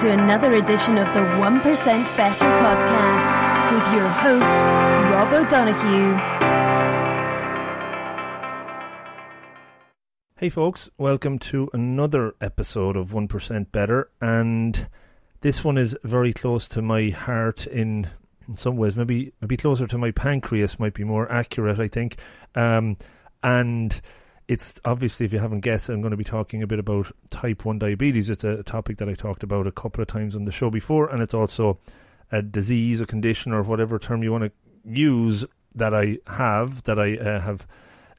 to another edition of the 1% Better podcast with your host, Rob O'Donoghue. Hey, folks, welcome to another episode of 1% Better. And this one is very close to my heart in, in some ways, maybe, maybe closer to my pancreas, might be more accurate, I think. Um, and it's obviously, if you haven't guessed, I'm going to be talking a bit about type 1 diabetes. It's a topic that I talked about a couple of times on the show before, and it's also a disease, a condition, or whatever term you want to use that I have, that I uh, have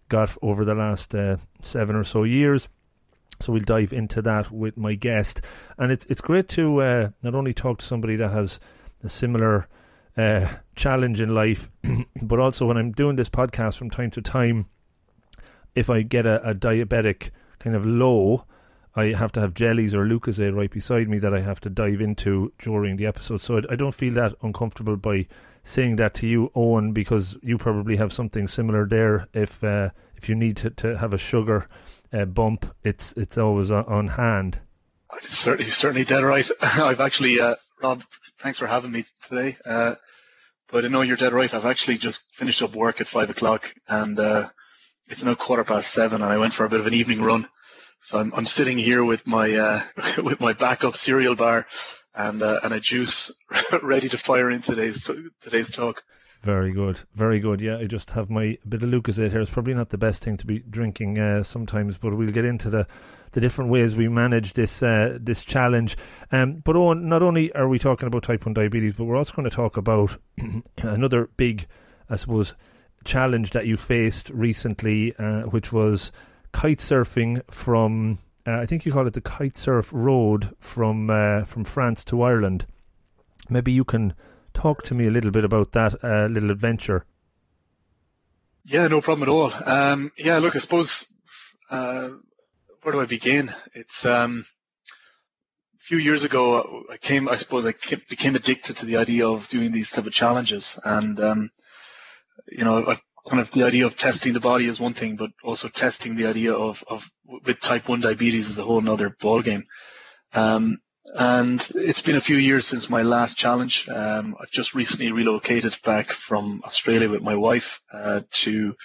got over the last uh, seven or so years. So we'll dive into that with my guest, and it's it's great to uh, not only talk to somebody that has a similar uh, challenge in life, but also when I'm doing this podcast from time to time if I get a, a diabetic kind of low, I have to have jellies or Lucozade right beside me that I have to dive into during the episode. So I, I don't feel that uncomfortable by saying that to you, Eoghan, because you probably have something similar there. If uh, if you need to, to have a sugar uh, bump, it's it's always on, on hand. Certainly, certainly dead right. I've actually, uh, Rob, thanks for having me today. Uh, but I know you're dead right. I've actually just finished up work at five o'clock, and uh, it's now quarter past seven, and I went for a bit of an evening run. So I'm, I'm sitting here with my uh, with my backup cereal bar and uh, and a juice ready to fire in today's today's talk. Very good, very good. Yeah, I just have my bit of Lucozade here. It's probably not the best thing to be drinking uh, sometimes, but we'll get into the the different ways we manage this uh, this challenge. Um, but on, not only are we talking about type one diabetes, but we're also going to talk about another big, I suppose, challenge that you faced recently, uh, which was kite surfing from. Uh, I think you call it the kite surf road from uh, from France to Ireland. Maybe you can talk to me a little bit about that uh, little adventure. Yeah, no problem at all. Um, yeah, look, I suppose uh, where do I begin? It's um, a few years ago. I came, I suppose, I became addicted to the idea of doing these type of challenges, and um, you know, kind of the idea of testing the body is one thing, but also testing the idea of, of with type 1 diabetes is a whole other ballgame. Um, and it's been a few years since my last challenge. Um, I've just recently relocated back from Australia with my wife uh, to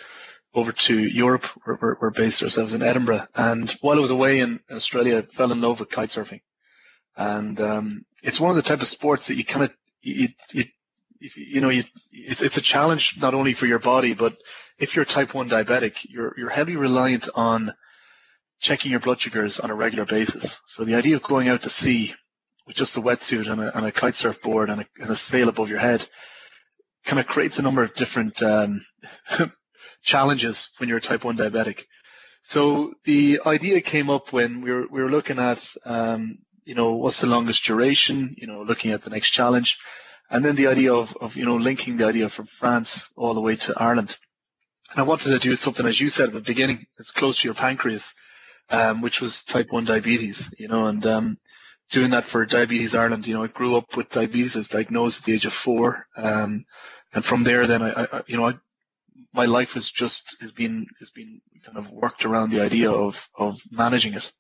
over to Europe. We're, we're, based ourselves in Edinburgh. And while I was away in Australia, I fell in love with kitesurfing. And um, it's one of the type of sports that you kind of you, if, you know, you, it's, it's a challenge not only for your body, but if you're type 1 diabetic, you're, you're heavily reliant on checking your blood sugars on a regular basis. So the idea of going out to sea with just a wetsuit and a, and a kite surf board and a, and a sail above your head kind of creates a number of different um, challenges when you're a type 1 diabetic. So the idea came up when we were, we were looking at, um, you know, what's the longest duration, you know, looking at the next challenge. And then the idea of, of, you know, linking the idea from France all the way to Ireland. And I wanted to do something, as you said at the beginning, that's close to your pancreas, um, which was type 1 diabetes, you know, and, um, doing that for Diabetes Ireland, you know, I grew up with diabetes, I was diagnosed at the age of four. Um, and from there, then I, I you know, I, my life has just, has been, has been kind of worked around the idea of, of managing it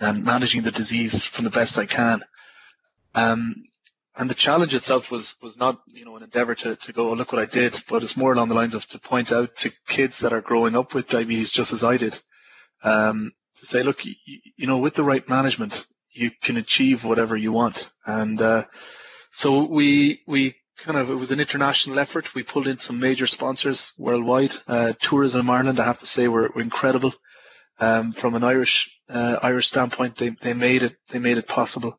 and managing the disease from the best I can. Um, and the challenge itself was was not you know an endeavor to to go oh, look what I did, but it's more along the lines of to point out to kids that are growing up with diabetes just as I did, um, to say look you, you, know with the right management you can achieve whatever you want, and uh, so we we kind of it was an international effort. We pulled in some major sponsors worldwide. Uh, Tourism Ireland, I have to say, were, were incredible. Um, from an Irish uh, Irish standpoint, they they made it they made it possible.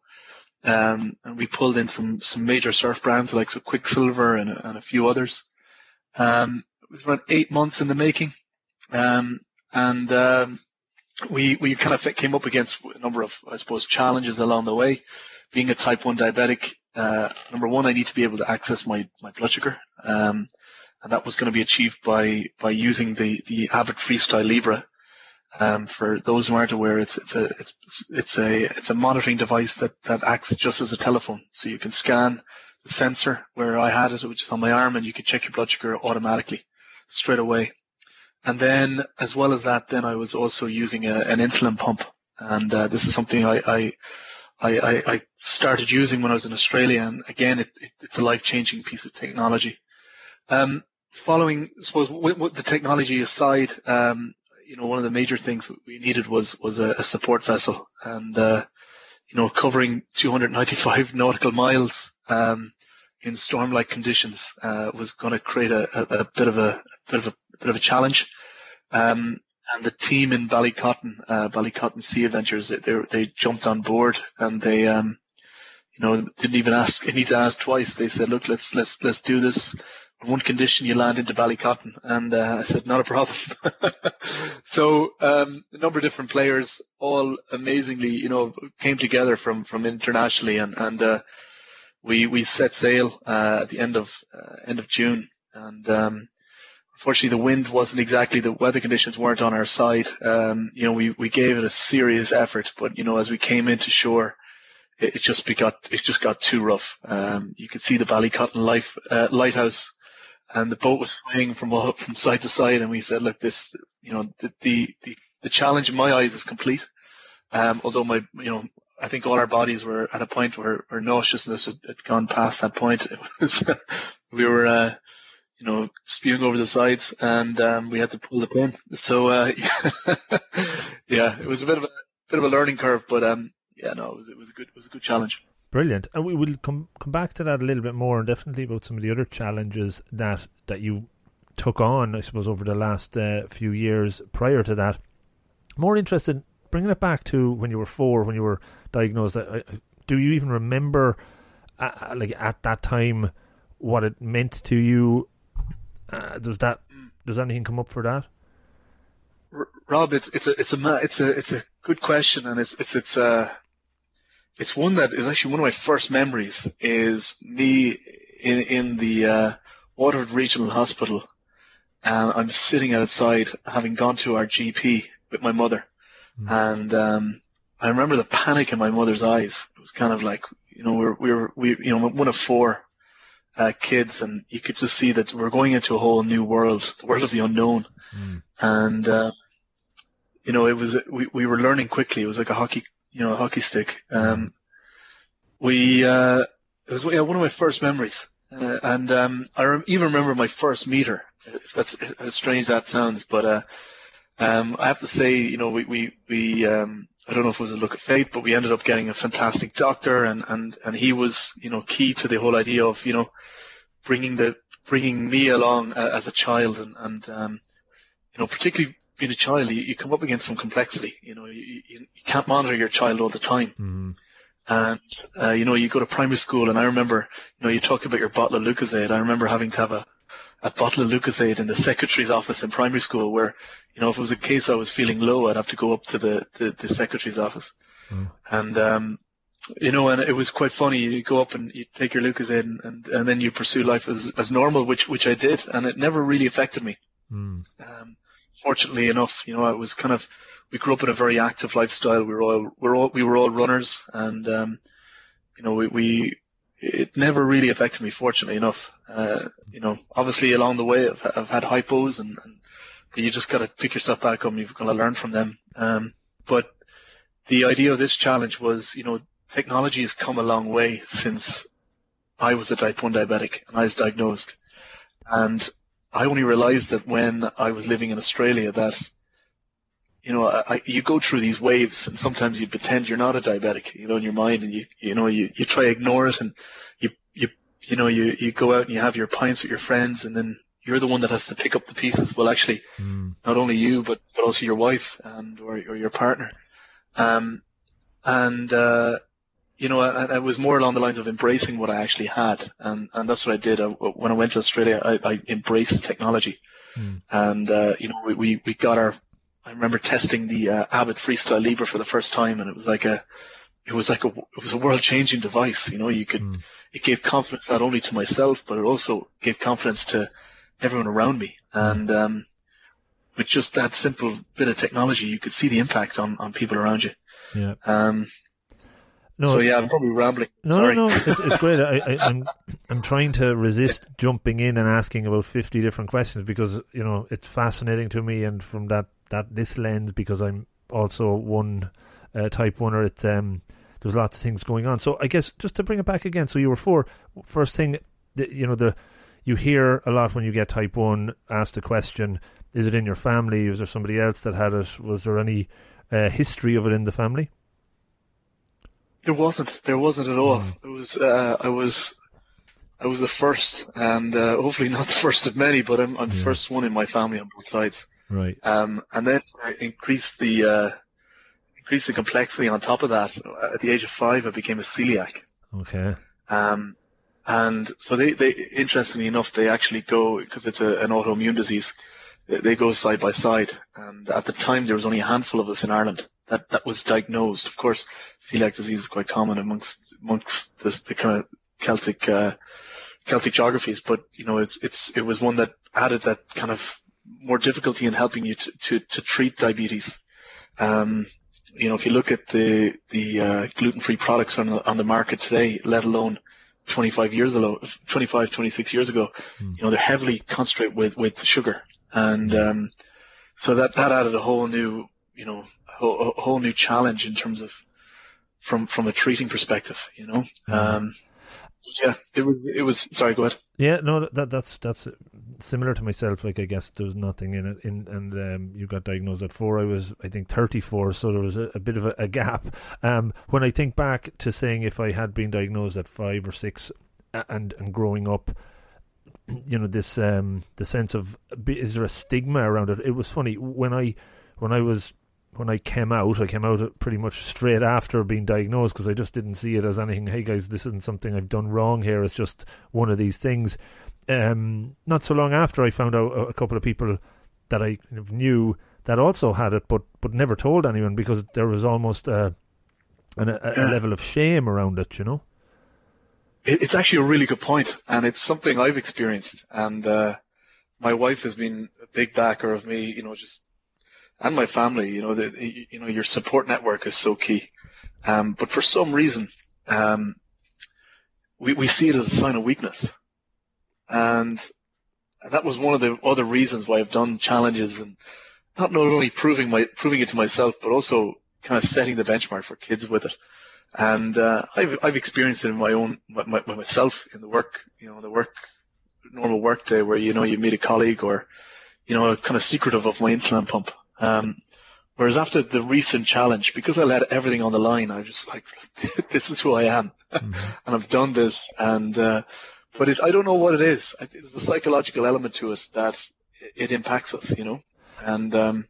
Um, and we pulled in some some major surf brands like so Quiksilver and, and a few others. Um, it was around eight months in the making, um, and um, we we kind of came up against a number of I suppose challenges along the way. Being a type one diabetic, uh, number one, I need to be able to access my my blood sugar, um, and that was going to be achieved by by using the the Abbott Freestyle Libre um, for those who aren't aware, it's it's a it's it's a it's a monitoring device that that acts just as a telephone. So you can scan the sensor where I had it, which is on my arm, and you can check your blood sugar automatically straight away. And then, as well as that, then I was also using a, an insulin pump, and uh, this is something I, I I, I, started using when I was in Australia, and again, it, it, it's a life-changing piece of technology. Um, following, I suppose, the technology aside, um, you know, one of the major things we needed was was a, a support vessel, and uh, you know, covering 295 nautical miles um, in storm-like conditions uh, was going to create a, a, a, bit of a, bit of a bit of a challenge. Um, and the team in Ballycotton, uh, Ballycotton Sea Adventures, they, they, jumped on board and they, um, you know, didn't even ask, it needs to ask twice. They said, look, let's, let's, let's do this on one condition you land into Ballycotton. And, uh, I said, not a problem. so, um, a number of different players all amazingly, you know, came together from, from internationally and, and, uh, we, we set sail, uh, at the end of, uh, end of June and, um, unfortunately the wind wasn't exactly the weather conditions weren't on our side. Um, you know, we, we gave it a serious effort, but you know, as we came into shore, it, just got it just got too rough. Um, you could see the Ballycotton life, uh, lighthouse, and the boat was swaying from from side to side. And we said, look, this, you know, the the the, the challenge in my eyes is complete. Um, although my, you know, I think all our bodies were at a point where, where nauseousness had, had gone past that point. It was, we were, uh, you know, spewing over the sides, and um, we had to pull the pin. So uh, yeah, it was a bit of a bit of a learning curve, but um, yeah, no, it was it was a good it was a good challenge. Brilliant, and we will come come back to that a little bit more, and definitely about some of the other challenges that that you took on, I suppose, over the last uh, few years prior to that. More interested, bringing it back to when you were four, when you were diagnosed. do you even remember, uh, like at that time, what it meant to you uh, does that does anything come up for that? Rob, it's it's a it's a it's a it's a good question, and it's it's it's a it's one that is actually one of my first memories. Is me in in the uh, Waterford Regional Hospital, and I'm sitting outside, having gone to our GP with my mother, mm. and um, I remember the panic in my mother's eyes. It was kind of like you know we were we were we you know one of four uh, kids, and you could just see that we're going into a whole new world, the world of the unknown. Mm. And uh, you know, it was we we were learning quickly. It was like a hockey, you know, a hockey stick. Um, we uh, it was yeah, one of my first memories, uh, and um, I rem- even remember my first meter. If that's how strange that sounds, but uh, um, I have to say, you know, we we we um, I don't know if it was a look of fate, but we ended up getting a fantastic doctor, and and and he was you know key to the whole idea of you know bringing the bringing me along uh, as a child, and and um, you know particularly being a child, you, you come up against some complexity. You know, you, you, you can't monitor your child all the time. Mm-hmm. And, uh, you know, you go to primary school and I remember, you know, you talked about your bottle of Lucozade. I remember having to have a, a bottle of Lucozade in the secretary's office in primary school where, you know, if it was a case I was feeling low, I'd have to go up to the, the, the secretary's office. Mm. And, um, you know, and it was quite funny. You go up and you take your Lucozade and, and, and then you pursue life as, as normal, which, which I did. And it never really affected me. Mm. Um, fortunately enough, you know, it was kind of, we grew up in a very active lifestyle. We were all, we were all, we were all runners and, um, you know, we, we, it never really affected me, fortunately enough. Uh, you know, obviously along the way I've, I've had hypos and, and you just got to pick yourself back up you've got to learn from them. Um, but the idea of this challenge was, you know, technology has come a long way since I was a type 1 diabetic and I was diagnosed. And I only realized that when I was living in Australia that, you know, I, you go through these waves and sometimes you pretend you're not a diabetic, you know, in your mind and you, you know, you, you try to ignore it and you, you, you know, you, you go out and you have your pints with your friends and then you're the one that has to pick up the pieces. Well, actually, mm. not only you, but, but also your wife and, or, or your partner. Um, and, uh, you know, I, I, was more along the lines of embracing what I actually had, and and that's what I did. I, when I went to Australia, I, I embraced technology, mm. and uh, you know, we, we we got our. I remember testing the uh, Abbott Freestyle Libre for the first time, and it was like a, it was like a, it was a world-changing device. You know, you could, mm. it gave confidence not only to myself, but it also gave confidence to everyone around me, hmm. and um, with just that simple bit of technology, you could see the impact on on people around you. Yeah. Um, no, so yeah, I'm probably rambling. No, Sorry. no, no, it's, it's great. I, I, I'm I'm trying to resist jumping in and asking about fifty different questions because you know it's fascinating to me, and from that that this lens because I'm also one uh, type one, or it's um there's lots of things going on. So I guess just to bring it back again, so you were four. First thing, the, you know, the you hear a lot when you get type one asked a question: Is it in your family? Was there somebody else that had it? Was there any uh, history of it in the family? There wasn't. There wasn't at all. Mm. It was. Uh, I was. I was the first, and uh, hopefully not the first of many, but I'm, I'm yeah. the first one in my family on both sides. Right. Um, and then I increased the uh, increased the complexity on top of that. At the age of five, I became a celiac. Okay. Um, and so they, they interestingly enough, they actually go because it's a, an autoimmune disease. They go side by side. And at the time, there was only a handful of us in Ireland that that was diagnosed. Of course, celiac disease is quite common amongst amongst the, the kind of Celtic uh, Celtic geographies, but you know, it's it's it was one that added that kind of more difficulty in helping you to to, to treat diabetes. Um, you know, if you look at the the uh, gluten-free products on the, on the market today, let alone 25 years ago, 25, 26 years ago, mm. you know, they're heavily concentrated with with sugar, and um, so that that added a whole new, you know, a whole new challenge in terms of from from a treating perspective, you know. Mm. Um, yeah, it was. It was. Sorry, go ahead. Yeah, no, that that's that's similar to myself. Like I guess there was nothing in it, in and um, you got diagnosed at four. I was, I think, thirty four, so there was a, a bit of a, a gap. Um, when I think back to saying if I had been diagnosed at five or six, and and growing up, you know, this um, the sense of is there a stigma around it? It was funny when I when I was when I came out, I came out pretty much straight after being diagnosed because I just didn't see it as anything. Hey guys, this isn't something I've done wrong here. It's just one of these things. Um, not so long after, I found out a couple of people that I kind of knew that also had it, but but never told anyone because there was almost a, a, a level of shame around it. You know, it's actually a really good point, and it's something I've experienced. And uh, my wife has been a big backer of me. You know, just and my family. You know, you know your support network is so key. Um, but for some reason, um, we we see it as a sign of weakness, and that was one of the other reasons why I've done challenges and not not only proving my proving it to myself, but also kind of setting the benchmark for kids with it. And uh, I've I've experienced it in my own my, my, myself in the work, you know, the work normal work day where you know you meet a colleague or you know a kind of secretive of my insulin pump um, whereas after the recent challenge, because I let everything on the line, I was just like, this is who I am, mm-hmm. and I've done this. And uh, but it, I don't know what it is. There's a psychological element to it that it impacts us, you know. And um,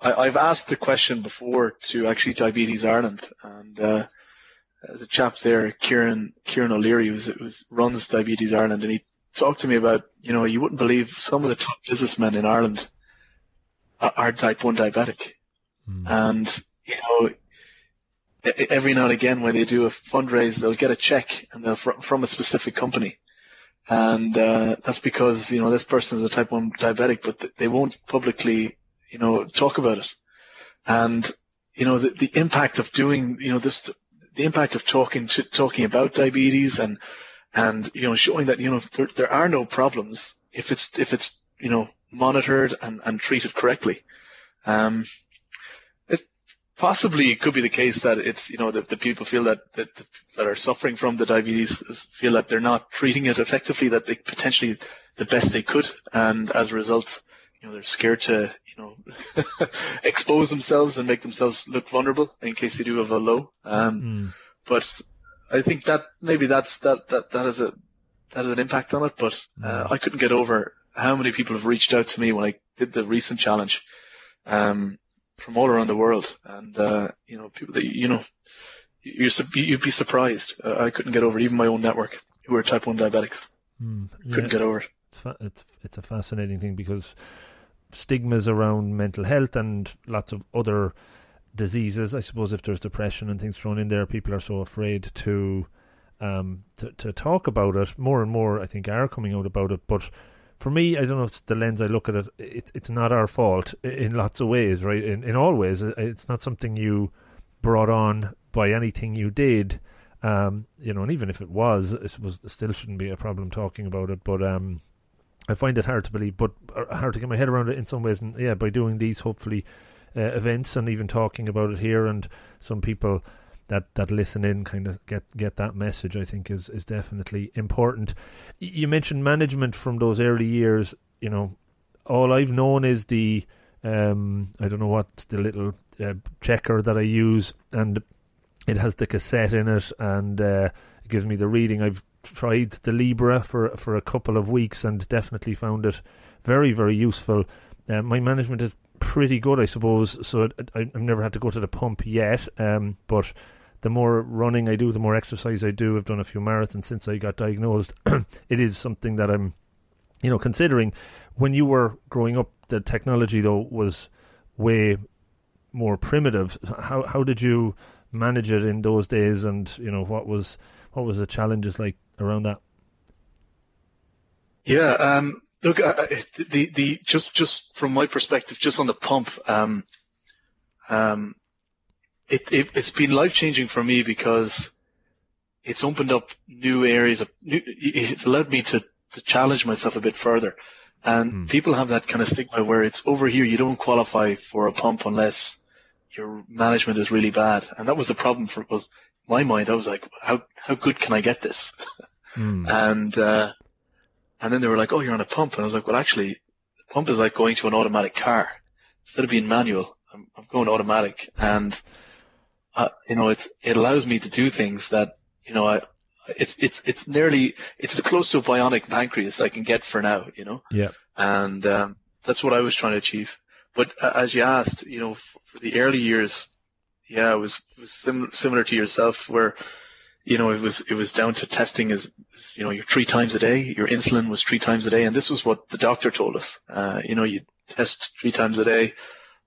I, have asked the question before to actually Diabetes Ireland, and uh, there's a chap there, Kieran Kieran O'Leary, who's, who's runs Diabetes Ireland, and he talked to me about, you know, you wouldn't believe some of the top businessmen in Ireland are type 1 diabetic. Mm. And, you know, every now and again when they do a fundraise, they'll get a check and they'll fr- from a specific company. And, uh, that's because, you know, this person is a type 1 diabetic, but they won't publicly, you know, talk about it. And, you know, the, the impact of doing, you know, this, the impact of talking to, talking about diabetes and, and, you know, showing that, you know, there, there are no problems if it's, if it's, you know, monitored and, and treated correctly. Um, it possibly could be the case that it's you know that the people feel that, that that are suffering from the diabetes feel that they're not treating it effectively, that they potentially the best they could, and as a result, you know they're scared to you know expose themselves and make themselves look vulnerable in case they do have a low. Um, mm. But I think that maybe that's that that that has a that has an impact on it. But uh, I couldn't get over how many people have reached out to me when I did the recent challenge um, from all around the world, and uh, you know, people that you know, you you'd be surprised. Uh, I couldn't get over it. even my own network who are type one diabetics. Mm, yeah, couldn't get over it. It's, it's it's a fascinating thing because stigmas around mental health and lots of other diseases. I suppose if there's depression and things thrown in there, people are so afraid to um to to talk about it. More and more, I think, are coming out about it, but for me, I don't know if it's the lens I look at it. it it's not our fault in lots of ways, right? In in all ways, it's not something you brought on by anything you did. Um, you know, and even if it was, it was it still shouldn't be a problem talking about it. But um, I find it hard to believe, but uh, hard to get my head around it in some ways. And yeah, by doing these, hopefully, uh, events and even talking about it here, and some people that that listen in kind of get get that message I think is is definitely important. You mentioned management from those early years. You know, all I've known is the um, I don't know what the little uh, checker that I use, and it has the cassette in it, and uh, it gives me the reading. I've tried the Libre for for a couple of weeks, and definitely found it very very useful. Uh, my management is pretty good, I suppose. So I, have never had to go to the pump yet, um, but the more running I do, the more exercise I do. I've done a few marathons since I got diagnosed. it is something that I'm, you know, considering. When you were growing up, the technology though was way more primitive. How how did you manage it in those days? And you know, what was what was the challenges like around that? Yeah, um, look, uh, the the just just from my perspective, just on the pump, um, um, it, it has been life changing for me because it's opened up new areas of new, it's allowed me to to challenge myself a bit further. And mm. people have that kind of stigma where it's over here you don't qualify for a pump unless your management is really bad. And that was the problem for well, my mind. I was like, how how good can I get this? Mm. and uh, and then they were like, oh, you're on a pump, and I was like, well, actually, the pump is like going to an automatic car instead of being manual. I'm, I'm going automatic, and uh, you know, it's it allows me to do things that you know I. It's it's it's nearly it's as close to a bionic pancreas I can get for now, you know. Yeah. And um, that's what I was trying to achieve. But uh, as you asked, you know, for, for the early years, yeah, it was it was sim- similar to yourself, where you know it was it was down to testing as you know your three times a day, your insulin was three times a day, and this was what the doctor told us. Uh, you know, you test three times a day.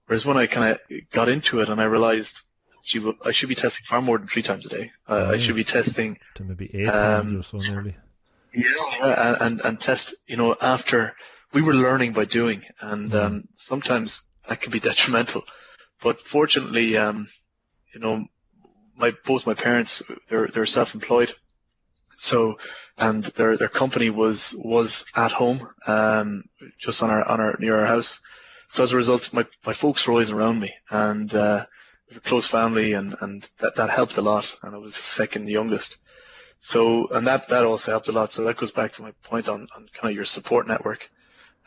Whereas when I kind of got into it and I realized she I should be testing far more than three times a day. Uh, yeah. I should be testing to maybe eight um, times or so nearly. Yeah, and and test. You know, after we were learning by doing, and mm. um, sometimes that can be detrimental. But fortunately, um, you know, my both my parents they're they're self-employed, so and their their company was was at home, um, just on our on our near our house. So as a result, my my folks were always around me, and uh, a close family and, and that, that helped a lot. And I was the second youngest. So, and that, that also helped a lot. So that goes back to my point on, on kind of your support network.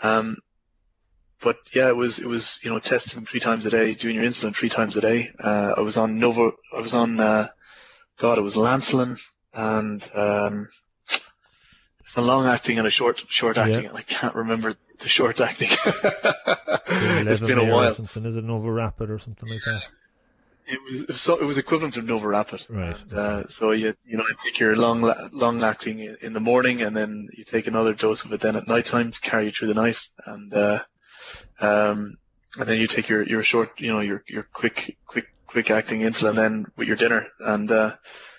Um, but yeah, it was, it was, you know, testing three times a day, doing your insulin three times a day. Uh, I was on Novo, I was on, uh, God, it was Lancelin and, um, it's a long acting and a short, short acting. Yeah. I can't remember the short acting. it's been a while. something. Is it Novo Rapid or something like that? It was so it was equivalent of NovoRapid. Right. And, uh, so you you know you take your long long acting in the morning, and then you take another dose of it then at night time to carry you through the night, and uh, um, and then you take your your short you know your your quick quick quick acting insulin then with your dinner, and uh,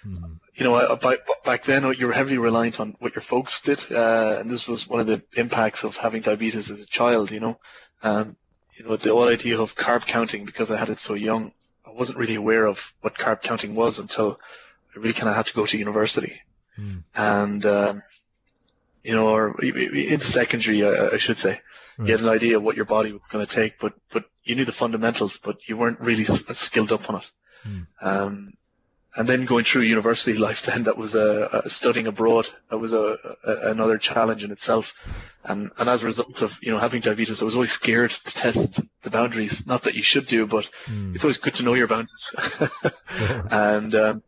mm-hmm. you know by, back then you were heavily reliant on what your folks did, uh, and this was one of the impacts of having diabetes as a child. You know, um, you know the whole idea of carb counting because I had it so young wasn't really aware of what carb counting was until I really kind of had to go to university. Mm. And, um, you know, or into secondary, I, I should say, right. you had an idea of what your body was going to take, but, but you knew the fundamentals, but you weren't really skilled up on it. Mm. Um, and then going through university life, then that was a, a studying abroad. That was a, a, another challenge in itself. And and as a result of you know having diabetes, I was always scared to test the boundaries. Not that you should do, but mm. it's always good to know your boundaries. sure. And um,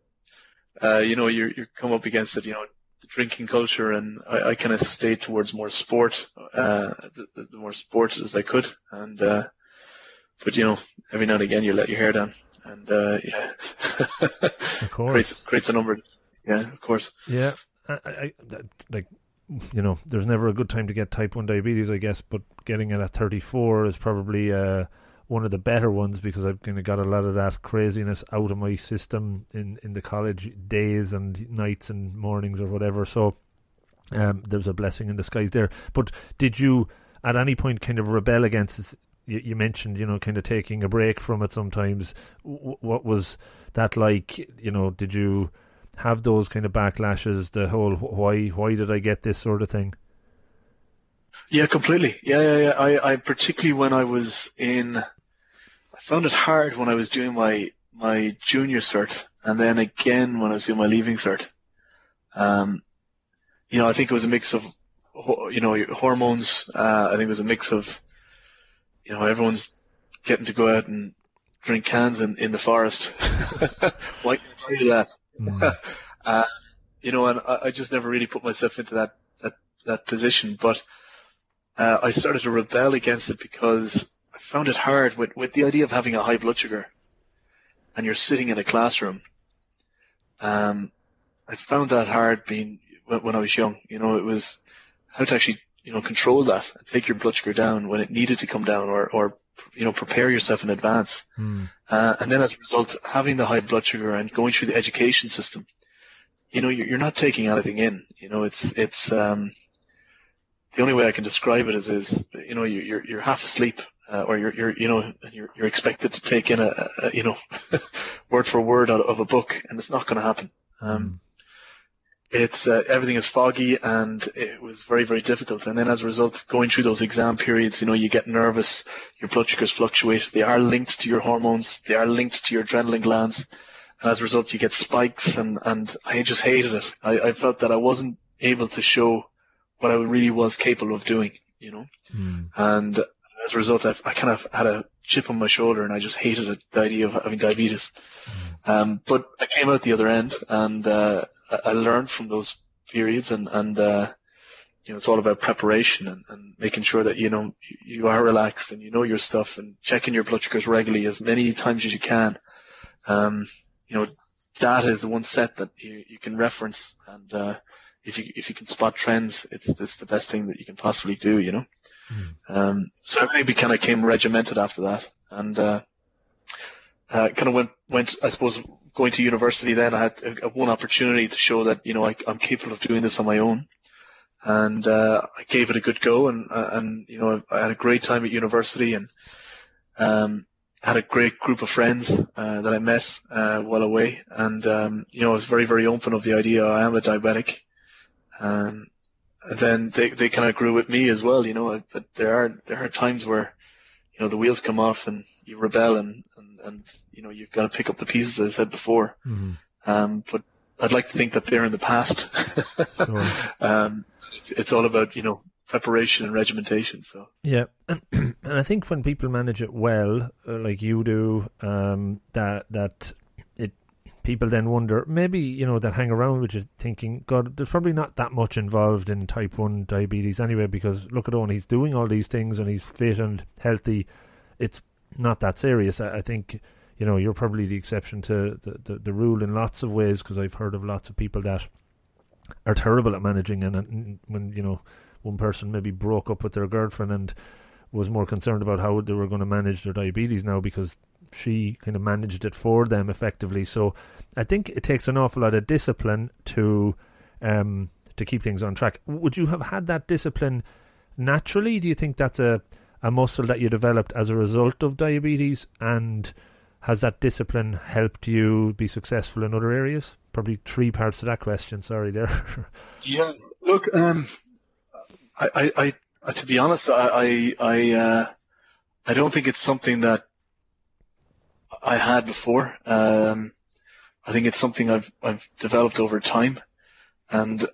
uh, you know you you come up against it. You know the drinking culture, and I, I kind of stayed towards more sport, uh, the, the, more sport as I could. And uh, but you know every now and again you let your hair down and uh, yeah, of course, creates, creates a number. Yeah, of course. Yeah, I, I, like you know, there's never a good time to get type one diabetes, I guess, but getting it at 34 is probably uh, one of the better ones because I've kind of got a lot of that craziness out of my system in in the college days and nights and mornings or whatever. So um, there's a blessing in disguise there. But did you? At any point, kind of rebel against you, you mentioned, you know, kind of taking a break from it sometimes. W- what was that like? You know, did you have those kind of backlashes? The whole why why did I get this sort of thing? Yeah, completely. Yeah, yeah, yeah. I, I particularly when I was in, I found it hard when I was doing my my junior cert, and then again when I was doing my leaving cert. Um, you know, I think it was a mix of, you know, hormones. Uh, I think it was a mix of, you know, everyone's getting to go out and drink cans in, in the forest. Why can't I do that? Mm. uh, you know, and I, I, just never really put myself into that that that position. But uh, I started to rebel against it because I found it hard with with the idea of having a high blood sugar, and you're sitting in a classroom. Um, I found that hard being when, when I was young. You know, it was how to actually you know control that and take your blood sugar down when it needed to come down, or or you know prepare yourself in advance. Mm. Uh, and then as a result, having the high blood sugar and going through the education system you know, you're not taking anything in. You know, it's it's um, the only way I can describe it is is you know you're you're half asleep uh, or you're you're you know you're you're expected to take in a, a you know word for word out of a book, and it's not going to happen. Um, mm. It's uh, everything is foggy and it was very very difficult. And then as a result, going through those exam periods, you know, you get nervous, your blood sugars fluctuate. They are linked to your hormones. They are linked to your adrenaline glands and as a result you get spikes and, and I just hated it. I, I felt that I wasn't able to show what I really was capable of doing, you know, mm. and as a result I, I kind of had a chip on my shoulder and I just hated it, the idea of having diabetes. Mm. Um, but I came out the other end and, uh, I learned from those periods and, and, uh, you know, it's all about preparation and, and making sure that, you know, you are relaxed and you know your stuff and checking your blood sugars regularly as many times as you can. Um, you know, data is the one set that you, you can reference and, uh, if you, if you can spot trends, it's, it's the best thing that you can possibly do, you know? Mm. Um, so everything kind of came regimented after that and, uh, uh, kind of went, went, I suppose, going to university then, I had one opportunity to show that, you know, I, am capable of doing this on my own. And, uh, I gave it a good go and, uh, and, you know, I had a great time at university and, um, had a great group of friends uh, that I met uh, while away, and um, you know I was very very open of the idea I am a diabetic, um, and then they they kind of grew with me as well. You know, but there are there are times where you know the wheels come off and you rebel and and, and you know you've got to pick up the pieces as I said before. Mm-hmm. Um, but I'd like to think that they're in the past. sure. um, it's, it's all about you know preparation and regimentation. So yeah, and, and I think when people manage it well, uh, like you do, um, that that people then wonder maybe you know that hang around with you thinking, God, there's probably not that much involved in type one diabetes anyway. Because look at Eoghan, he's doing all these things and he's fit and healthy. It's not that serious. I, I think you know you're probably the exception to the, the, the rule in lots of ways because I've heard of lots of people that are terrible at managing and, and when you know one person maybe broke up with their girlfriend and was more concerned about how they were going to manage their diabetes now because she kind of managed it for them effectively. So I think it takes an awful lot of discipline to um, to keep things on track. Would you have had that discipline naturally? Do you think that's a a muscle that you developed as a result of diabetes and has that discipline helped you be successful in other areas? Probably three parts to that question. Sorry, there. yeah, look, um, I, I, I, to be honest, I, I, I, uh, I don't think it's something that I had before. Um, I think it's something I've, I've developed over time, and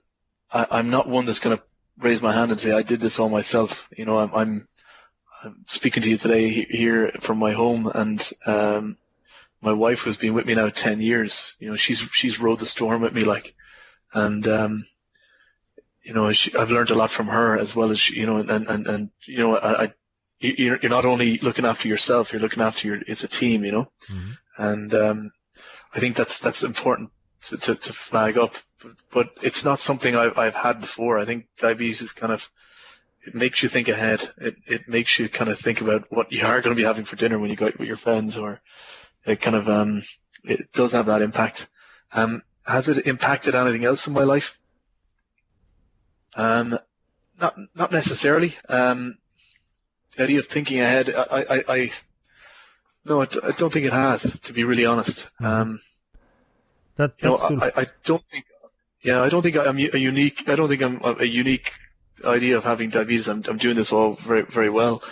I, I'm not one that's going to raise my hand and say I did this all myself. You know, I'm, I'm, I'm speaking to you today here from my home, and um, my wife has been with me now ten years. You know, she's she's rode the storm with me, like, and um, you know, she, I've learned a lot from her as well as, you know, and, and, and, you know, I, I you're, you're not only looking after yourself, you're looking after your, it's a team, you know, mm-hmm. and, um, I think that's, that's important to, to, to flag up, but, but, it's not something I've, I've had before. I think diabetes is kind of, it makes you think ahead. It, it makes you kind of think about what you are going to be having for dinner when you go out with your friends or it kind of, um, it does have that impact. Um, has it impacted anything else in my life? Um, not not necessarily. Um, the idea of thinking ahead, I, I, I no, I, I, don't think it has. To be really honest, mm-hmm. um, that, you know, cool. I, I don't think. Yeah, I don't think I'm a unique. I don't think I'm a unique idea of having diabetes. I'm, I'm doing this all very very well.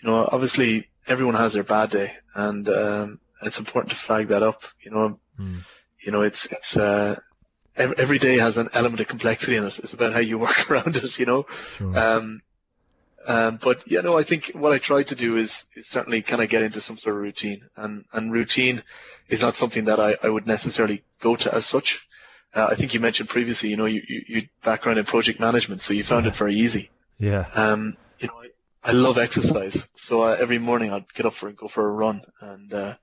You know, obviously everyone has their bad day, and um, it's important to flag that up. You know, Mm. you know, it's it's uh, every day has an element of complexity in it. It's about how you work around it. You know, Sure. um, um, but you know, I think what I try to do is, is certainly kind of get into some sort of routine, and and routine is not something that I, I would necessarily go to as such. Uh, I think you mentioned previously, you know, you, you, you background in project management, so you found Yeah. it very easy. yeah. Um, you know, I, I love exercise, so uh, every morning I'd get up for and go for a run, and uh,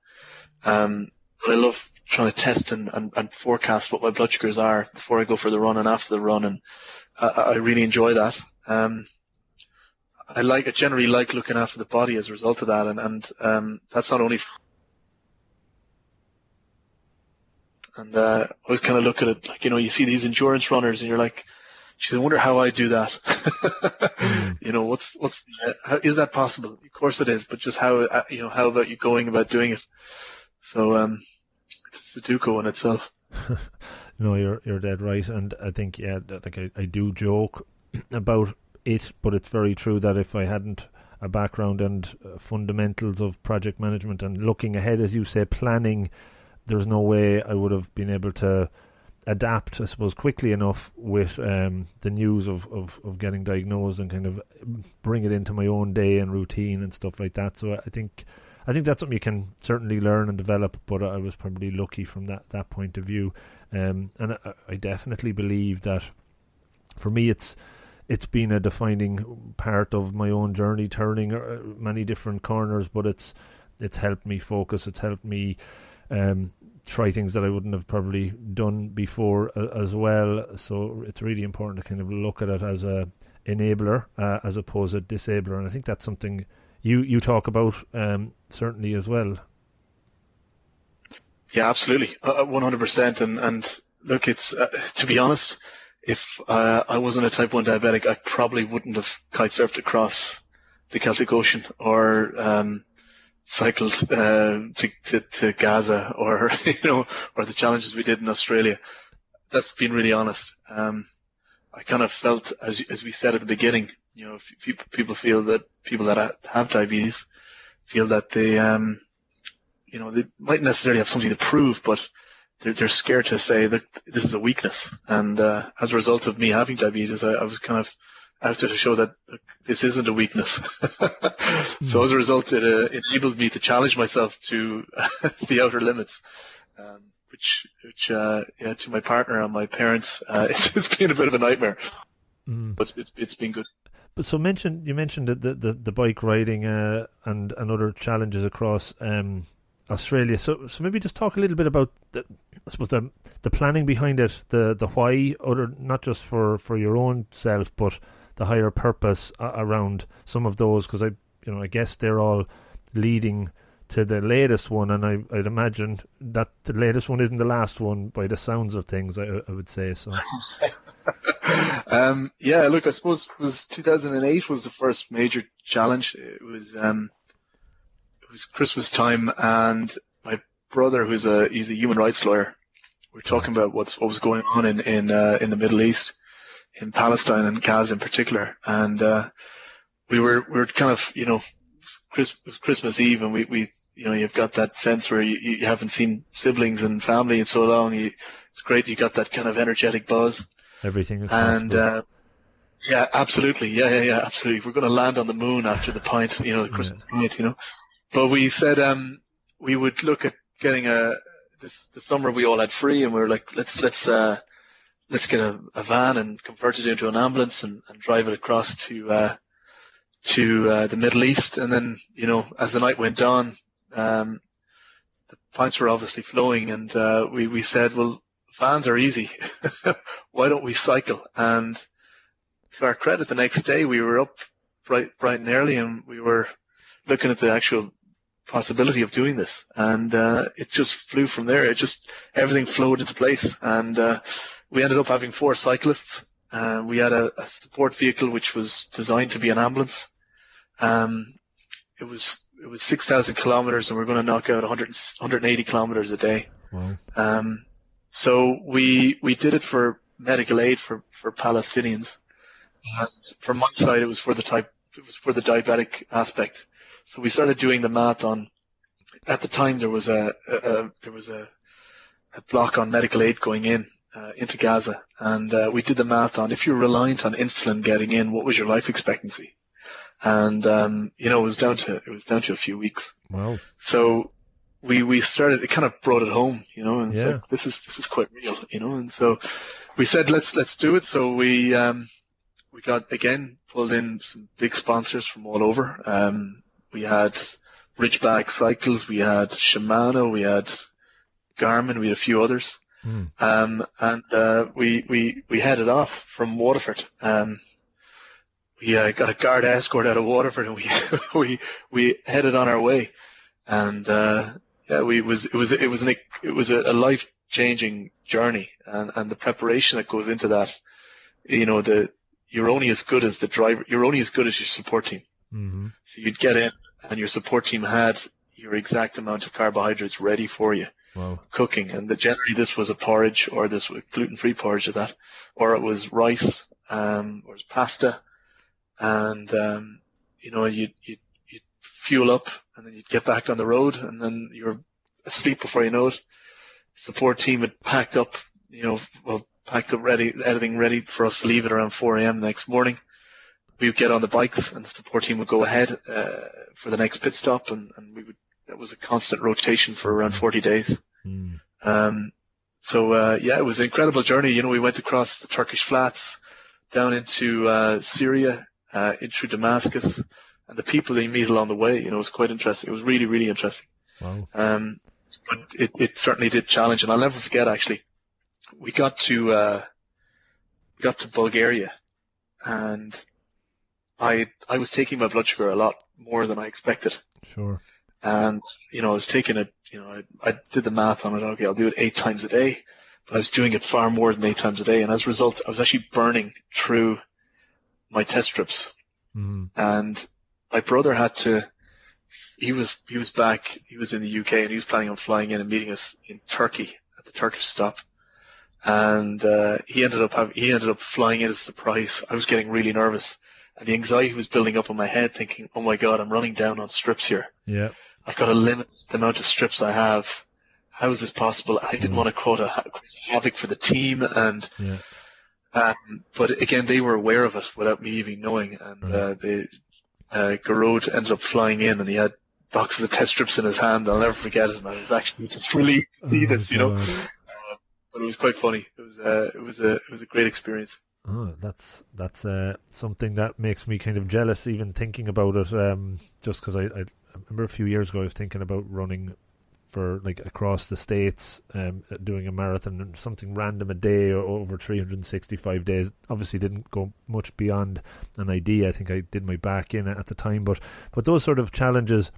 um, but I love trying to test and, and, and forecast what my blood sugars are before I go for the run and after the run, and I, I really enjoy that. Um, I like, I generally like looking after the body as a result of that, and and um, that's not only. And uh, I always kind of look at it like you know you see these endurance runners and you're like, geez, I wonder how I do that. You know, what's what's how, is that possible? Of course it is, but just how uh, you know how about you going about doing it? So um, it's a Sudoku in itself. No, you're you're dead right, and I think yeah, like I, I do joke about it, but it's very true that if I hadn't a background and uh, fundamentals of project management and looking ahead, as you say, planning, there's no way I would have been able to adapt, I suppose, quickly enough with um, the news of, of, of getting diagnosed and kind of bring it into my own day and routine and stuff like that. So I think I think that's something you can certainly learn and develop. But I was probably lucky from that that point of view, um, and I, I definitely believe that for me it's it's been a defining part of my own journey, turning uh, many different corners. But it's it's helped me focus. It's helped me um, try things that I wouldn't have probably done before uh, as well. So it's really important to kind of look at it as a enabler uh, as opposed to a disabler, and I think that's something you you talk about um, certainly as well. Yeah, absolutely, one hundred percent. And and look, it's uh, to be honest, if uh, I wasn't a type one diabetic, I probably wouldn't have kite surfed across the Celtic Ocean or um, cycled uh, to, to to Gaza or you know or the challenges we did in Australia. That's being really honest. Um, I kind of felt, as as we said at the beginning, you know, if people people feel that people that have diabetes feel that they um, you know, they might necessarily have something to prove, but they're, they're scared to say that this is a weakness. And uh, as a result of me having diabetes, I, I was kind of after to show that this isn't a weakness. so as a result, it, uh, enabled me to challenge myself to the outer limits, um, which, which, uh, yeah, to my partner and my parents, uh, it's, it's been a bit of a nightmare. Mm. But it's, it's been good. But so mention you mentioned the the, the, bike riding uh, and and other challenges across um, Australia. So so maybe just talk a little bit about the, I suppose the the planning behind it, the the why, other not just for, for your own self, but the higher purpose uh, around some of those. Because I you know I guess they're all leading to the latest one, and I I'd imagine that the latest one isn't the last one by the sounds of things. I, I would say so. um, yeah, look, I suppose was 2008 was the first major challenge. It was um, it was Christmas time, and my brother, who's a he's a human rights lawyer, we are talking about what's what was going on in in uh, in the Middle East, in Palestine and Gaza in particular, and uh, we were we were kind of you know Christmas Eve, and we we you know you've got that sense where you, you haven't seen siblings and family in so long. You, it's great you got that kind of energetic buzz. Everything is And uh, yeah, absolutely, yeah, yeah, yeah, absolutely. We're going to land on the moon after the pint, you know, the Christmas pint, you know. But we said um, we would look at getting a this the summer we all had free, and we were like, let's let's uh, let's get a, a van and convert it into an ambulance and, and drive it across to uh, to uh, the Middle East. And then you know, as the night went on, um, the pints were obviously flowing, and uh, we we said, well, vans are easy. Why don't we cycle? And to our credit, the next day we were up bright, bright and early, and we were looking at the actual possibility of doing this, and uh, it just flew from there. It just everything flowed into place, and uh, we ended up having four cyclists. Uh, we had a, a support vehicle which was designed to be an ambulance. Um, it was it was 6,000 kilometers, and we are going to knock out 100, 180 kilometers a day. wow. Um, so we we did it for medical aid for for Palestinians, and from my side it was for the type it was for the diabetic aspect. So we started doing the math on at the time there was a, a, a there was a, a block on medical aid going in uh, into Gaza, and uh, we did the math on if you're reliant on insulin getting in, what was your life expectancy? And um, you know, it was down to it was down to a few weeks. Wow. So we we started. It kind of brought it home, you know, and Yeah. like this is this is quite real, you know. And so we said let's let's do it. So we um, we got again pulled in some big sponsors from all over. Um, we had Ridgeback Cycles, we had Shimano, we had Garmin, we had a few others. Hmm. Um, and uh, we we we headed off from Waterford. Um, we uh, got a guard escort out of Waterford, and we we we headed on our way. And uh, yeah, we was it was it was an it was a, life changing journey, and and the preparation that goes into that. You know, the you're only as good as the driver. You're only as good as your support team. hmm So you'd get in, and your support team had your exact amount of carbohydrates ready for you Wow. cooking, and the, generally this was a porridge or this gluten-free porridge of that, or it was rice, um, or it was pasta, and um, you know you you you fuel up, and then you'd get back on the road, and then you're asleep before you know it. Support team had packed up, you know, well packed up ready, everything ready for us to leave at around 4 a.m. the next morning. We would get on the bikes, and the support team would go ahead uh, for the next pit stop, and, and we would. That was a constant rotation for around 40 days. Mm. Um, so uh, yeah, it was an incredible journey. You know, we went across the Turkish flats, down into uh, Syria, uh, in through Damascus, and the people that you meet along the way. You know, it was quite interesting. It was really, really interesting. Wow. Um, but it, it certainly did challenge, and I'll never forget. Actually, we got to uh, we got to Bulgaria, and I I was taking my blood sugar a lot more than I expected. Sure. And, you know, I was taking it, you know, I, I did the math on it. Okay, I'll do it eight times a day, but I was doing it far more than eight times a day. And as a result, I was actually burning through my test strips. hmm And my brother had to, he was, he was back, he was in the UK and he was planning on flying in and meeting us in Turkey at the Turkish stop. And, uh, he ended up having, he ended up flying in as a surprise. I was getting really nervous and the anxiety was building up in my head thinking, oh my God, I'm running down on strips here. Yeah. I've got to limit the amount of strips I have. How is this possible? I didn't Mm. want to quote a cause havoc for the team, and Yeah. Um, but again, they were aware of it without me even knowing, and Right. uh, the uh, Gearóid ended up flying in, and he had boxes of test strips in his hand. I'll never forget it, and I was actually just relieved to see Oh, this, you know. Uh, but it was quite funny. It was uh, it was a it was a great experience. Oh, that's that's uh, something that makes me kind of jealous, even thinking about it. Um, just because I, I, I remember a few years ago, I was thinking about running for like across the states, um, doing a marathon and something random a day or over 365 days. Obviously, didn't go much beyond an idea. I think I did my back in at the time, but but those sort of challenges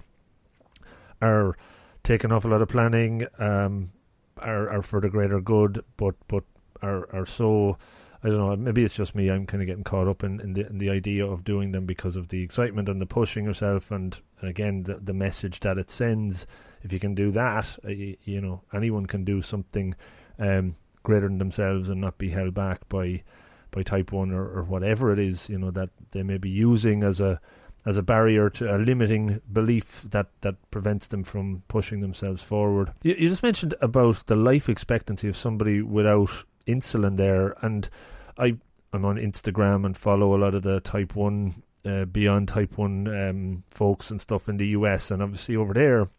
are taking off a lot of planning. Um, are are for the greater good, but but are are so. I don't know. Maybe it's just me. I'm kind of getting caught up in, in the in the idea of doing them because of the excitement and the pushing yourself, and, and again the the message that it sends. If you can do that, uh, you, know anyone can do something um, greater than themselves and not be held back by by type one or, or whatever it is. You know that they may be using as a as a barrier to a limiting belief that, that prevents them from pushing themselves forward. You, you just mentioned about the life expectancy of somebody without insulin there, and I I'm on Instagram and follow a lot of the type one uh, beyond type one um, folks and stuff in the US, and obviously over there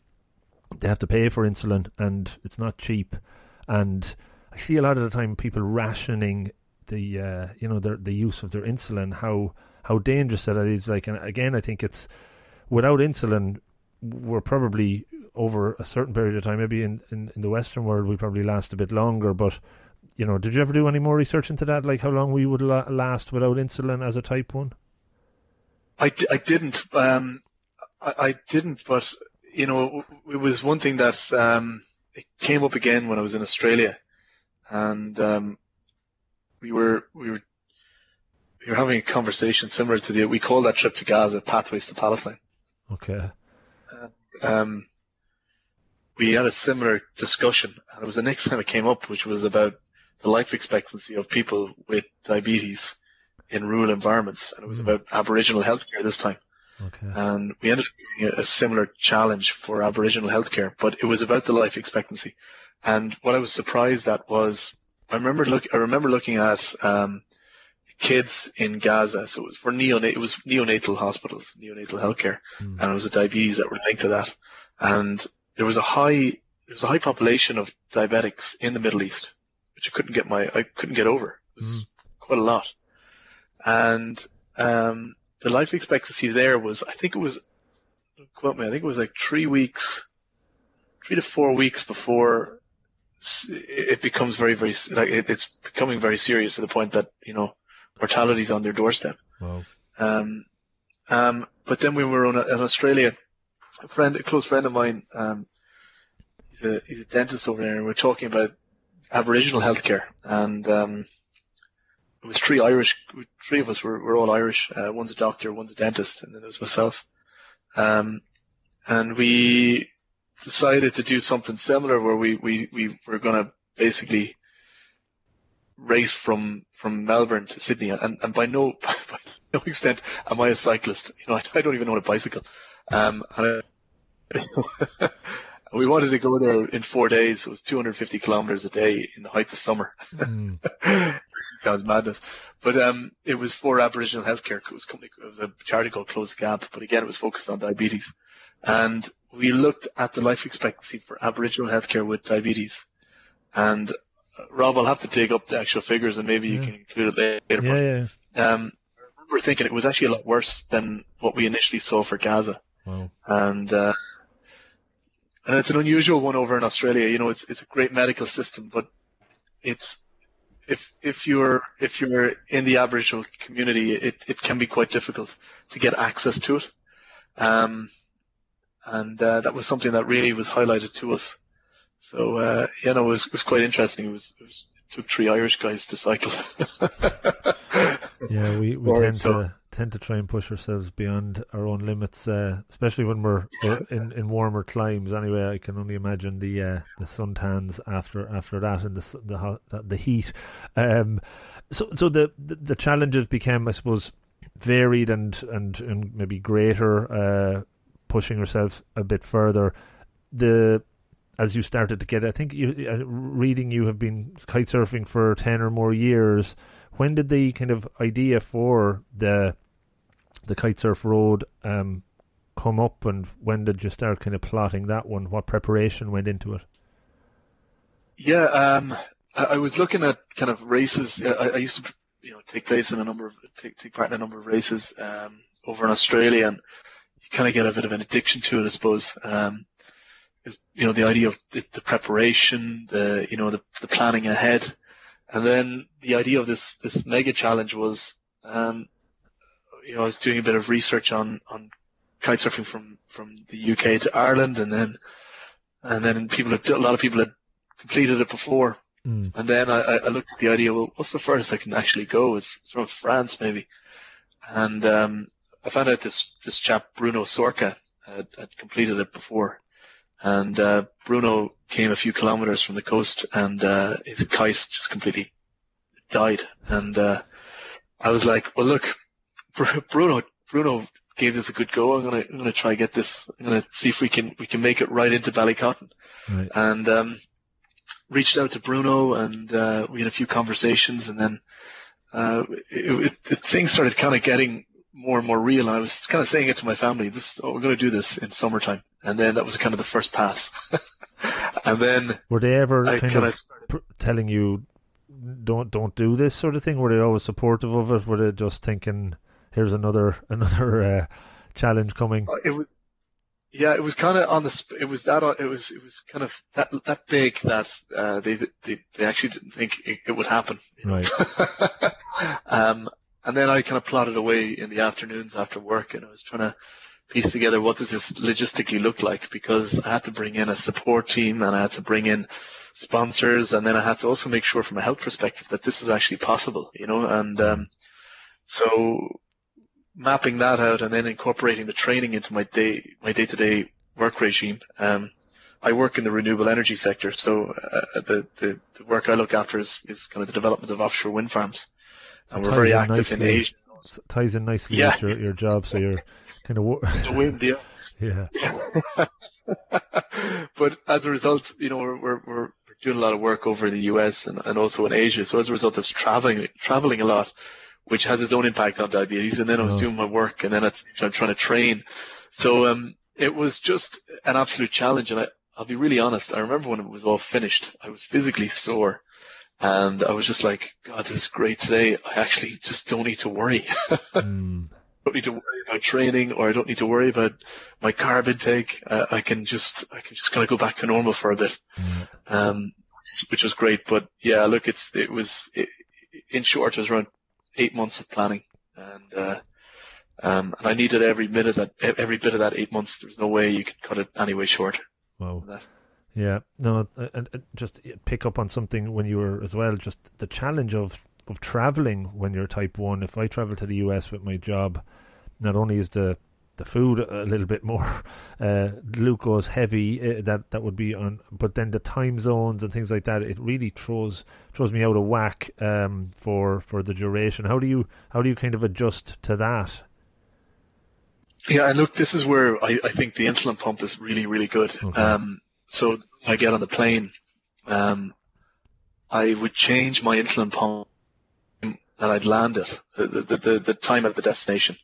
they have to pay for insulin and it's not cheap, and I see a lot of the time people rationing the uh, you know their the use of their insulin how how dangerous that is. Like and again I think it's without insulin we're probably over a certain period of time maybe in, in, in the western world we probably last a bit longer but you know did you ever do any more research into that? Like how long we would la- last without insulin as a type 1 I, d- I didn't um I, I didn't but you know it was one thing that um it came up again when I was in Australia. And um we were we were we were having a conversation similar to the we call that trip to Gaza pathways to Palestine. Okay. Um we had a similar discussion. And it was the next time it came up which was about the life expectancy of people with diabetes in rural environments. And it was Mm. about aboriginal healthcare this time Okay. And we ended up doing a similar challenge for Aboriginal healthcare, but it was about the life expectancy. And what I was surprised at was I remember look I remember looking at um, kids in Gaza. So it was for neonat it was neonatal hospitals, neonatal healthcare, mm. and it was the diabetes that were linked to that. And there was a high there was a high population of diabetics in the Middle East, which I couldn't get my I couldn't get over. It was mm. quite a lot. And um, the life expectancy there was I think it was quote me, I think it was like three weeks three to four weeks before it becomes very, very like it's becoming very serious to the point that you know mortality is on their doorstep. Wow. Um, um, but then we were on, in Australia, a friend, a close friend of mine, um, he's a he's a dentist over there, and we are talking about Aboriginal healthcare, and um, it was three Irish, three of us were, were all Irish. Uh, one's a doctor, one's a dentist, and then there was myself. Um, and we decided to do something similar where we, we, we were going to basically race from, from Melbourne to Sydney. And, and by no, by no extent am I a cyclist. You know, I, I don't even own a bicycle. Um, and I, we wanted to go there in four days. It was 250 kilometers a day in the height of summer. Mm. Sounds madness. But, um, it was for Aboriginal Healthcare. It was, company, it was a charity called Close the Gap. But again, it was focused on diabetes. And we looked at the life expectancy for Aboriginal healthcare with diabetes. And uh, Rob, I'll have to dig up the actual figures and maybe yeah. you can include it later. Yeah, yeah. Um, I remember thinking it was actually a lot worse than what we initially saw for Gaza. Wow. And, uh, and it's an unusual one over in Australia. You know, it's, it's a great medical system, but it's, if, if you're, if you're in the Aboriginal community, it, it can be quite difficult to get access to it. Um, and uh, that was something that really was highlighted to us. So uh, yeah, no, it was, it was quite interesting. It was, it was it took three Irish guys to cycle. yeah, we, we tend so. to tend to try and push ourselves beyond our own limits, uh, especially when we're, in, in warmer climes. Anyway, I can only imagine the uh, the suntans after after that and the the the heat. Um, so so the, the the challenges became, I suppose, varied and and, and maybe greater uh, pushing yourself a bit further. The as you started to get, I think you uh, reading you have been kite surfing for ten or more years. When did the kind of idea for the the Kitesurf road um, come up, and when did you start kind of plotting that one? What preparation went into it? Yeah, um, I, was looking at kind of races. I, I, used to, you know, take place in a number of take, take part in a number of races um, over in Australia, and you kind of get a bit of an addiction to it, I suppose. Um, you know, the idea of the, the, preparation, the, you know, the, the planning ahead. And then the idea of this, this mega challenge was, um, you know, I was doing a bit of research on, on kite surfing from, from the UK to Ireland and then, and then people had, a lot of people had completed it before. Mm. And then I, I looked at the idea, well, what's the furthest I can actually go? It's, it's from France maybe. And, um, I found out this this chap Bruno Sroka had, had completed it before, and uh, Bruno came a few kilometers from the coast, and uh, his kite just completely died. And uh, I was like, well, look, Bruno Bruno gave this a good go. I'm gonna I'm gonna try get this. I'm gonna see if we can we can make it right into Ballycotton. Right. And um, reached out to Bruno, and uh, we had a few conversations, and then uh, it, it, things started kind of getting more and more real. And I was kind of saying it to my family, this, oh, we're going to do this in summertime. And then that was kind of the first pass. and then were they ever I kind of pr- telling you, don't, don't do this sort of thing? Were they always supportive of it? Were they just thinking, here's another, another, uh, challenge coming? Uh, it was, yeah, it was kind of on the. It was that. It was. It was kind of that that big that uh, they, they they actually didn't think it, it would happen. Right. um, and then I kind of plotted away in the afternoons after work and I was trying to piece together what does this logistically look like because I had to bring in a support team and I had to bring in sponsors and then I had to also make sure from a health perspective that this is actually possible, you know, and, um, so mapping that out and then incorporating the training into my day, my day to day work regime. Um, I work in the renewable energy sector, so uh, the, the, the work I look after is, is kind of the development of offshore wind farms and we're very active nicely. in Asia. ties in nicely yeah. with your, your job, so you're kind of the wind, yeah, yeah. but as a result, you know, we're, we're we're doing a lot of work over in the US and, and also in Asia. So as a result of traveling traveling a lot, which has its own impact on diabetes, and then I was oh. doing my work, and then I'm trying to train. So um, it was just an absolute challenge, and I, I'll be really honest. I remember when it was all finished, I was physically sore. And I was just like, God, this is great today. I actually just don't need to worry. mm. don't need to worry about training or I don't need to worry about my carb intake. Uh, I can just, I can just kind of go back to normal for a bit. Mm. Um, which was great. But yeah, look, it's, it was, it, in short, it was around eight months of planning and, uh, um, and I needed every minute that, every bit of that eight months. There was no way you could cut it any way short. Wow. Yeah, no, and just pick up on something when you were as well. Just the challenge of of traveling when you're type one. If I travel to the US with my job, not only is the the food a little bit more uh, glucose heavy uh, that that would be on, but then the time zones and things like that, it really throws throws me out of whack um, for for the duration. How do you how do you kind of adjust to that? Yeah, and look, this is where I, I think the insulin pump is really really good. Okay. Um, so I get on the plane, um, I would change my insulin pump that I'd landed, the, the, the, the time at the destination.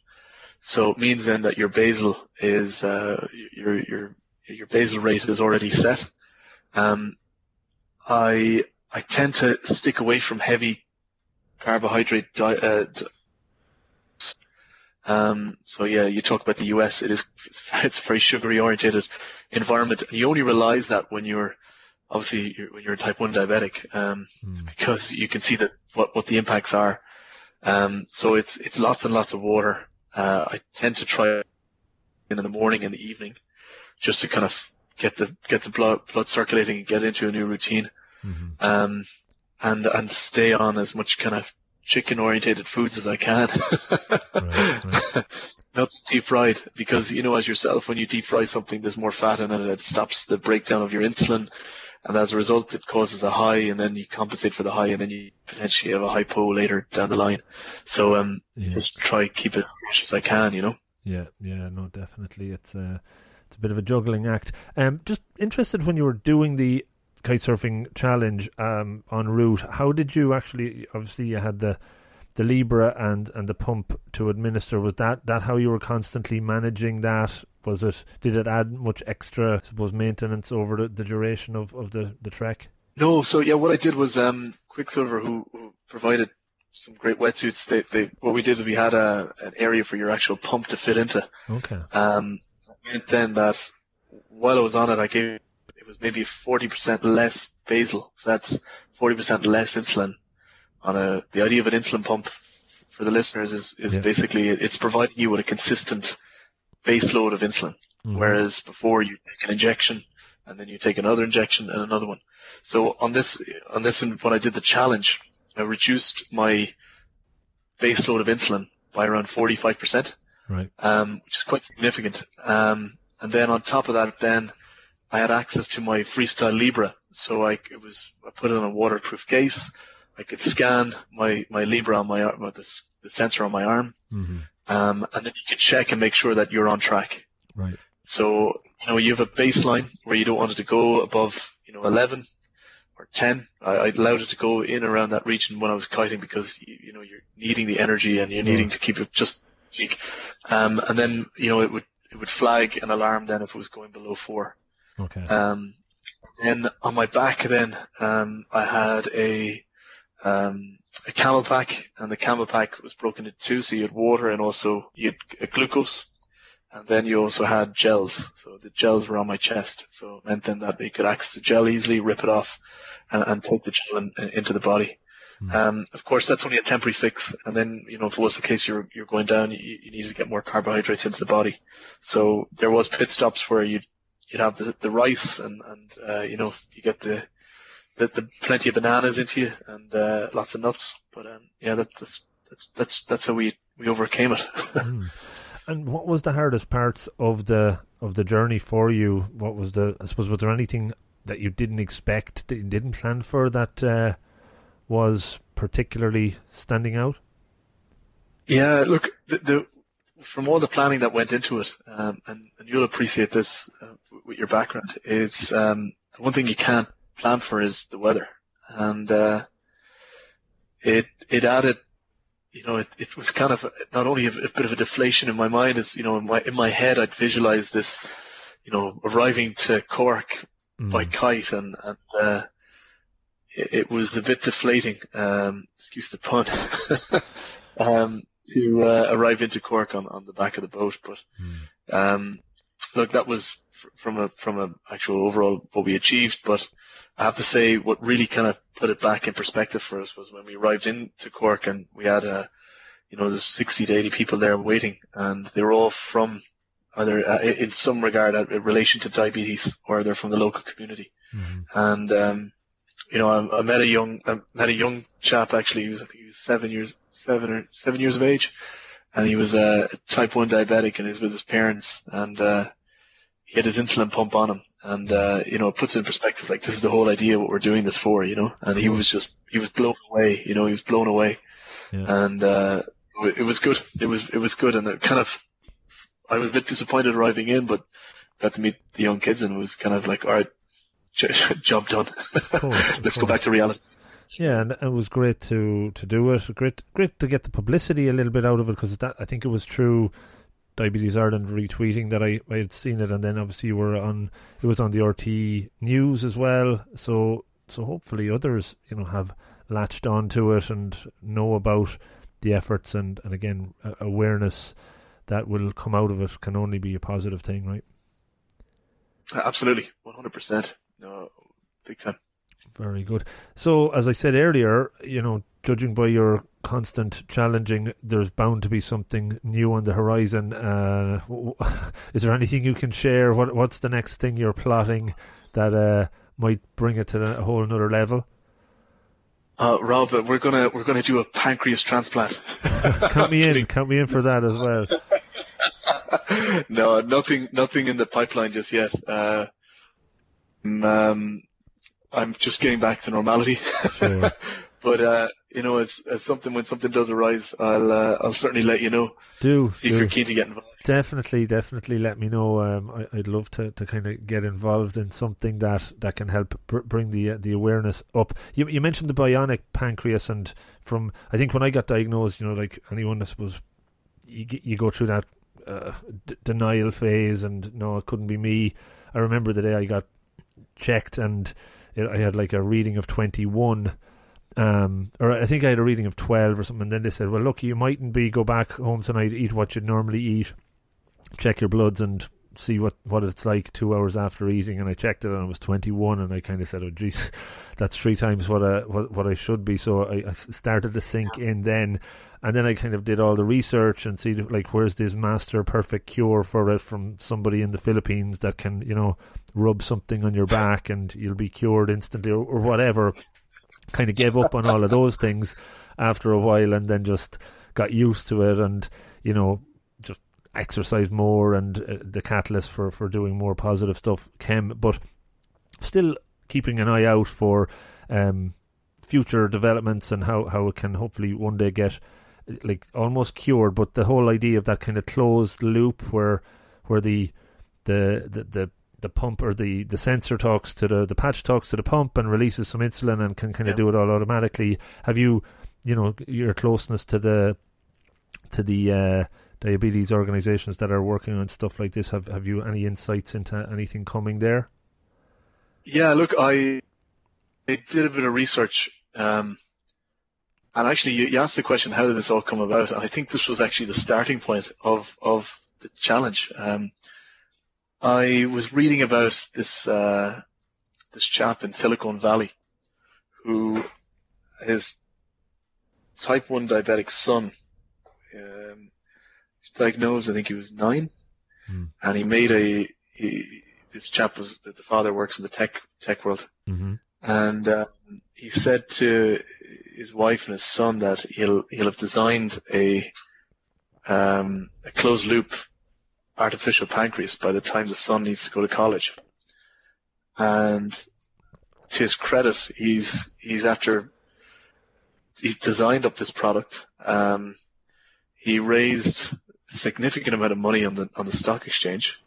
So it means then that your basal is, uh, your, your, your basal rate is already set. Um, I, I tend to stick away from heavy carbohydrate di- uh, um, so yeah, you talk about the US. It is it's a very sugary orientated environment. You only realize that when you're obviously you're, when you're a type one diabetic, um, mm. because you can see that what what the impacts are. Um, so it's it's lots and lots of water. Uh, I tend to try in the morning and the evening, just to kind of get the get the blood blood circulating and get into a new routine. Mm-hmm. Um, and and stay on as much kind of chicken orientated foods as I can. right, right. Not deep fried because you know as yourself when you deep fry something there's more fat in it it stops the breakdown of your insulin and as a result it causes a high and then you compensate for the high and then you potentially have a hypo later down the line. So um yeah. just try keep it as fresh as I can, you know. Yeah, yeah, no, definitely. It's a uh, it's a bit of a juggling act. Um just interested when you were doing the kite surfing challenge um, en route. How did you actually? Obviously, you had the the Libre and and the pump to administer. Was that that how you were constantly managing that? Was it? Did it add much extra, I suppose, maintenance over the, the duration of, of the the trek? No. So yeah, what I did was um, Quiksilver, who, who provided some great wetsuits. They, they, what we did is we had a an area for your actual pump to fit into. Okay. Um, and then that while I was on it, I gave it was maybe 40% less basal. So that's 40% less insulin on a, the idea of an insulin pump for the listeners is, is yeah. basically it's providing you with a consistent base load of insulin. Mm-hmm. Whereas before you take an injection and then you take another injection and another one. So on this, on this, when I did the challenge, I reduced my base load of insulin by around 45%. Right. Um, which is quite significant. Um, and then on top of that, then I had access to my Freestyle Libre. So I, it was, I put it in a waterproof case. I could scan my, my Libre on my arm, the, the sensor on my arm. Mm-hmm. Um, and then you could check and make sure that you're on track. Right. So, you know, you have a baseline where you don't want it to go above, you know, 11 or 10. I, I allowed it to go in around that region when I was kiting because, you, you know, you're needing the energy and you're needing to keep it just peak. Um, and then, you know, it would, it would flag an alarm then if it was going below four. Okay. Um, then on my back, then um, I had a um, a pack, and the camel pack was broken into two. So you had water and also you had glucose, and then you also had gels. So the gels were on my chest, so it meant then that they could access the gel easily, rip it off, and, and take the gel in, in, into the body. Mm. Um, of course, that's only a temporary fix, and then you know if it was the case you're you're going down, you, you need to get more carbohydrates into the body. So there was pit stops where you'd you'd have the, the rice and, and uh, you know, you get the, the, the plenty of bananas into you and uh, lots of nuts. But um, yeah, that, that's, that's, that's, that's how we, we overcame it. mm. And what was the hardest parts of the of the journey for you? What was the I suppose was there anything that you didn't expect that you didn't plan for that uh, was particularly standing out? Yeah, look, the, the from all the planning that went into it, um, and, and, you'll appreciate this uh, with your background, is um, the one thing you can't plan for is the weather, and uh, it it added, you know, it, it was kind of not only a, a, bit of a deflation in my mind, as you know, in my in my head I'd visualize this, you know, arriving to Cork mm. by kite, and and uh, it, it, was a bit deflating. Um, excuse the pun. um, to uh, arrive into Cork on, on the back of the boat. But mm. um, look, that was from a from a actual overall what we achieved. But I have to say, what really kind of put it back in perspective for us was when we arrived into Cork and we had a, you know, there's 60 to 80 people there waiting, and they were all from either uh, in some regard in relation to diabetes or they're from the local community. Mm-hmm. And um, you know, I, I, met a young I met a young chap actually. He was I think he was seven years seven or seven years of age, and he was a type one diabetic, and he was with his parents, and uh, he had his insulin pump on him, and uh, you know, it puts in perspective like this is the whole idea what we're doing this for, you know. And he was just he was blown away, you know, he was blown away, yeah. and uh, it, it was good. It was it was good, and it kind of I was a bit disappointed arriving in, but got to meet the young kids, and it was kind of like all right, job done. Course, Let's go back to reality. Yeah, and it was great to to do it. Great, great to get the publicity a little bit out of it because that I think it was true. Diabetes Ireland retweeting that I, I had seen it, and then obviously were on. It was on the RTÉ news as well. So so hopefully others you know have latched onto it and know about the efforts and and again awareness that will come out of it can only be a positive thing, right? Absolutely, one hundred percent. No, big time. Very good. So, as I said earlier, you know, judging by your constant challenging, there's bound to be something new on the horizon. Uh, is there anything you can share? What What's the next thing you're plotting that uh, might bring it to a whole another level? Uh, Rob, we're gonna we're gonna do a pancreas transplant. count me in. Count me in for that as well. no, nothing nothing in the pipeline just yet. Uh, um, I'm just getting back to normality. Sure. but uh, you know, as, it's, something when something does arise, I'll uh, I'll certainly let you know. Do see do. if you're keen to get involved. Definitely, definitely let me know. Um, I, would love to, to kind of get involved in something that, that can help br- bring the uh, the awareness up. You you mentioned the bionic pancreas, and from I think when I got diagnosed, you know, like anyone I suppose you you go through that uh, d- denial phase, and no, it couldn't be me. I remember the day I got checked and it, I had like a reading of 21 um, or I think I had a reading of 12 or something and then they said well look you mightn't be go back home tonight eat what you'd normally eat check your bloods and see what, what it's like two hours after eating. And I checked it and it was 21 and I kind of said oh jeez that's three times what I, what, what I should be. So I, I started to sink in then and then I kind of did all the research and see like where's this master perfect cure for it from somebody in the Philippines that can you know rub something on your back and you'll be cured instantly or, or whatever. Kind of gave up on all of those things after a while and then just got used to it and you know just exercise more and uh, the catalyst for for doing more positive stuff came but still keeping an eye out for um, future developments and how, how it can hopefully one day get like almost cured. But the whole idea of that kind of closed loop where where the the the, the the pump or the, the sensor talks to the the patch talks to the pump and releases some insulin and can kind of do it all automatically. Have you you know your closeness to the to the uh, diabetes organizations that are working on stuff like this? Have have you any insights into anything coming there? Yeah, look, I I did a bit of research um, and actually, you, you asked the question, how did this all come about? And I think this was actually the starting point of, of the challenge. Um, I was reading about this, uh, this chap in Silicon Valley who his type 1 diabetic son, um, was diagnosed, I think he was nine, mm. and he made a, he, this chap was, the father works in the tech, tech world, mm-hmm. and, uh, he said to his wife and his son that he'll he'll have designed a um, a closed loop artificial pancreas by the time the son needs to go to college. And to his credit, he's he's after he designed up this product. Um, he raised a significant amount of money on the on the stock exchange.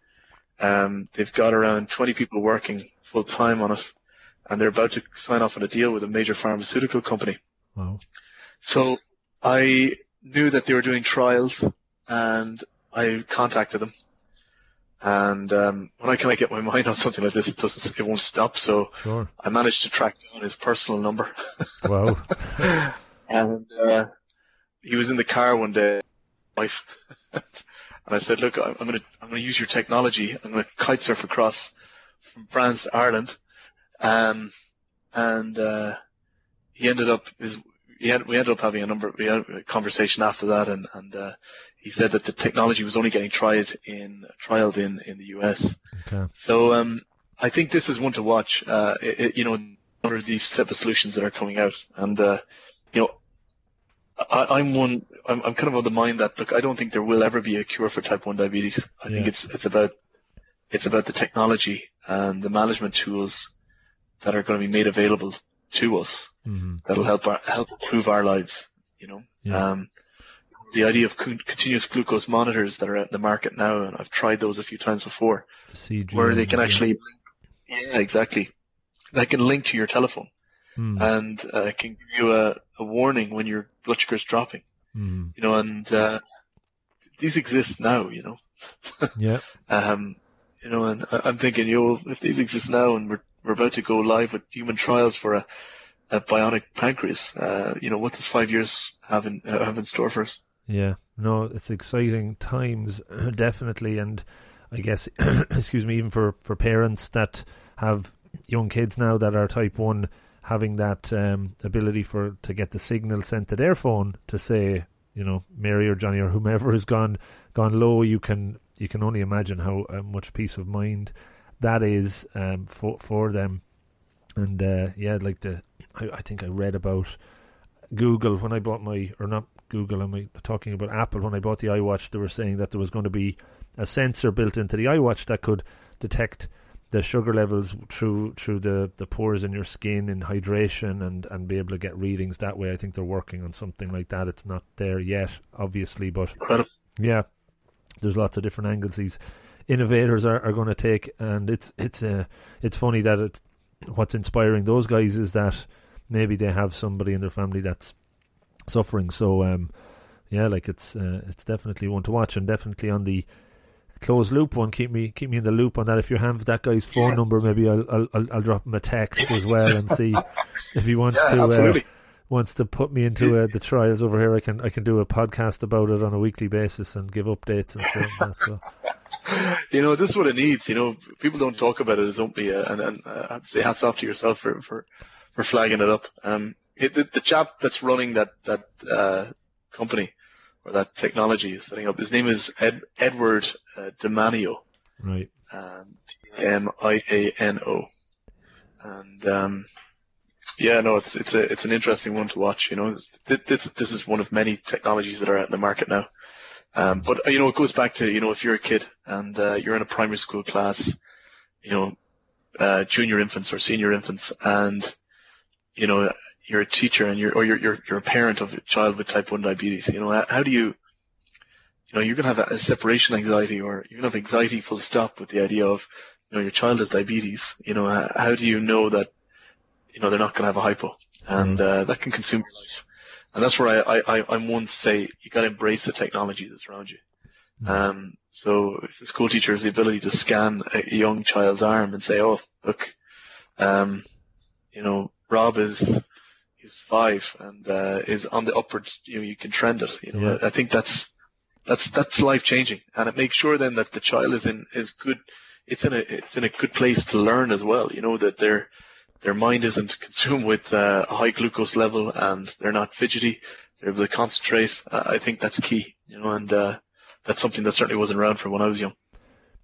Um, they've got around 20 people working full time on it, and they're about to sign off on a deal with a major pharmaceutical company. Wow. So I knew that they were doing trials, and I contacted them. And um, when I kind of get my mind on something like this, it doesn't, it won't stop. So Sure. I managed to track down his personal number. Wow. and uh, he was in the car one day, wife, and I said, "Look, I'm going to I'm going to use your technology. I'm going to kite surf across from France to Ireland." Um, and uh, he ended up his he had, we ended up having a number we had a conversation after that, and and uh, he said that the technology was only getting tried in trialed in in the US. Okay. So um, I think this is one to watch. Uh, it, it- you know, under these type of solutions that are coming out, and uh, you know, I, I'm one. I'm, I'm kind of of the mind that look, I don't think there will ever be a cure for type one diabetes. I think it's it's about it's about the technology and the management tools that are going to be made available to us hmm that'll help our, help improve our lives. You know, Yeah. um, the idea of con- continuous glucose monitors that are out in the market now, and I've tried those a few times before CG. where they can actually, yeah, exactly. They can link to your telephone Mm. and uh, it can give you a, a warning when your blood sugar is dropping. Mm. You know, and uh, these exist now. You know, Yeah. um, you know, and I- I'm thinking, you know, if these exist now and we're we're about to go live with human trials for a, a bionic pancreas, uh, you know, what does five years have in uh, have in store for us? Yeah, no, it's exciting times, definitely, and I guess, excuse me, even for, for parents that have young kids now that are type one, having that um, ability for to get the signal sent to their phone to say, you know, Mary or Johnny or whomever has gone gone low, you can you can only imagine how uh, much peace of mind that is um, for for them, and uh, yeah, like the I, I think I read about Google when I bought my or not Google, I'm talking about Apple. When I bought the iWatch, they were saying that there was going to be a sensor built into the iWatch that could detect the sugar levels through through the, the pores in your skin in hydration and, and be able to get readings that way. I think they're working on something like that. It's not there yet, obviously, but yeah, there's lots of different angles these innovators are, are going to take, and it's it's uh, it's funny that it what's inspiring those guys is that maybe they have somebody in their family that's suffering. So um, yeah, like it's uh, it's definitely one to watch, and definitely on the closed loop one. Keep me keep me in the loop on that. If you have that guy's phone Yeah. number, maybe I'll, I'll I'll drop him a text as well and see if he wants Yeah, to. Uh, wants to put me into uh, the trials over here, I can I can do a podcast about it on a weekly basis and give updates and stuff. So you know, this is what it needs. You know, people don't talk about it as openly, uh, and, and uh, I'd say hats off to yourself for for, for flagging it up. Um, it, the, the chap that's running that that uh, company or that technology is setting up. His name is Ed, Edward uh, Damiano, right, um, M I A N O, and um, yeah, no, it's it's a it's an interesting one to watch. You know, It's- th- this this is one of many technologies that are out in the market now. Um, but you know, it goes back to you know if you're a kid and uh, you're in a primary school class, you know, uh, junior infants or senior infants, and you know you're a teacher and you're or you're you're, you're a parent of a child with type one diabetes. You know, how, how do you you know, you're going to have a, separation anxiety or you're going to have anxiety full stop with the idea of, you know, your child has diabetes. You know, how, do you know that, you know, they're not going to have a hypo? And uh, that can consume your life. And that's where I, I, I, I'm one to say you got to embrace the technology that's around you. Um, so if a school teacher has the ability to scan a a young child's arm and say, oh, look, um, you know, Rob is, he's five and, uh, is on the upwards, you know, you can trend it. You know, Yeah. I think that's, that's, that's life changing. And it makes sure then that the child is in, is good, it's in a, it's in a good place to learn as well. You know, that their, their mind isn't consumed with uh, a high glucose level and they're not fidgety. They're able to concentrate. Uh, I think that's key, you know, and, uh, that's something that certainly wasn't around for when I was young.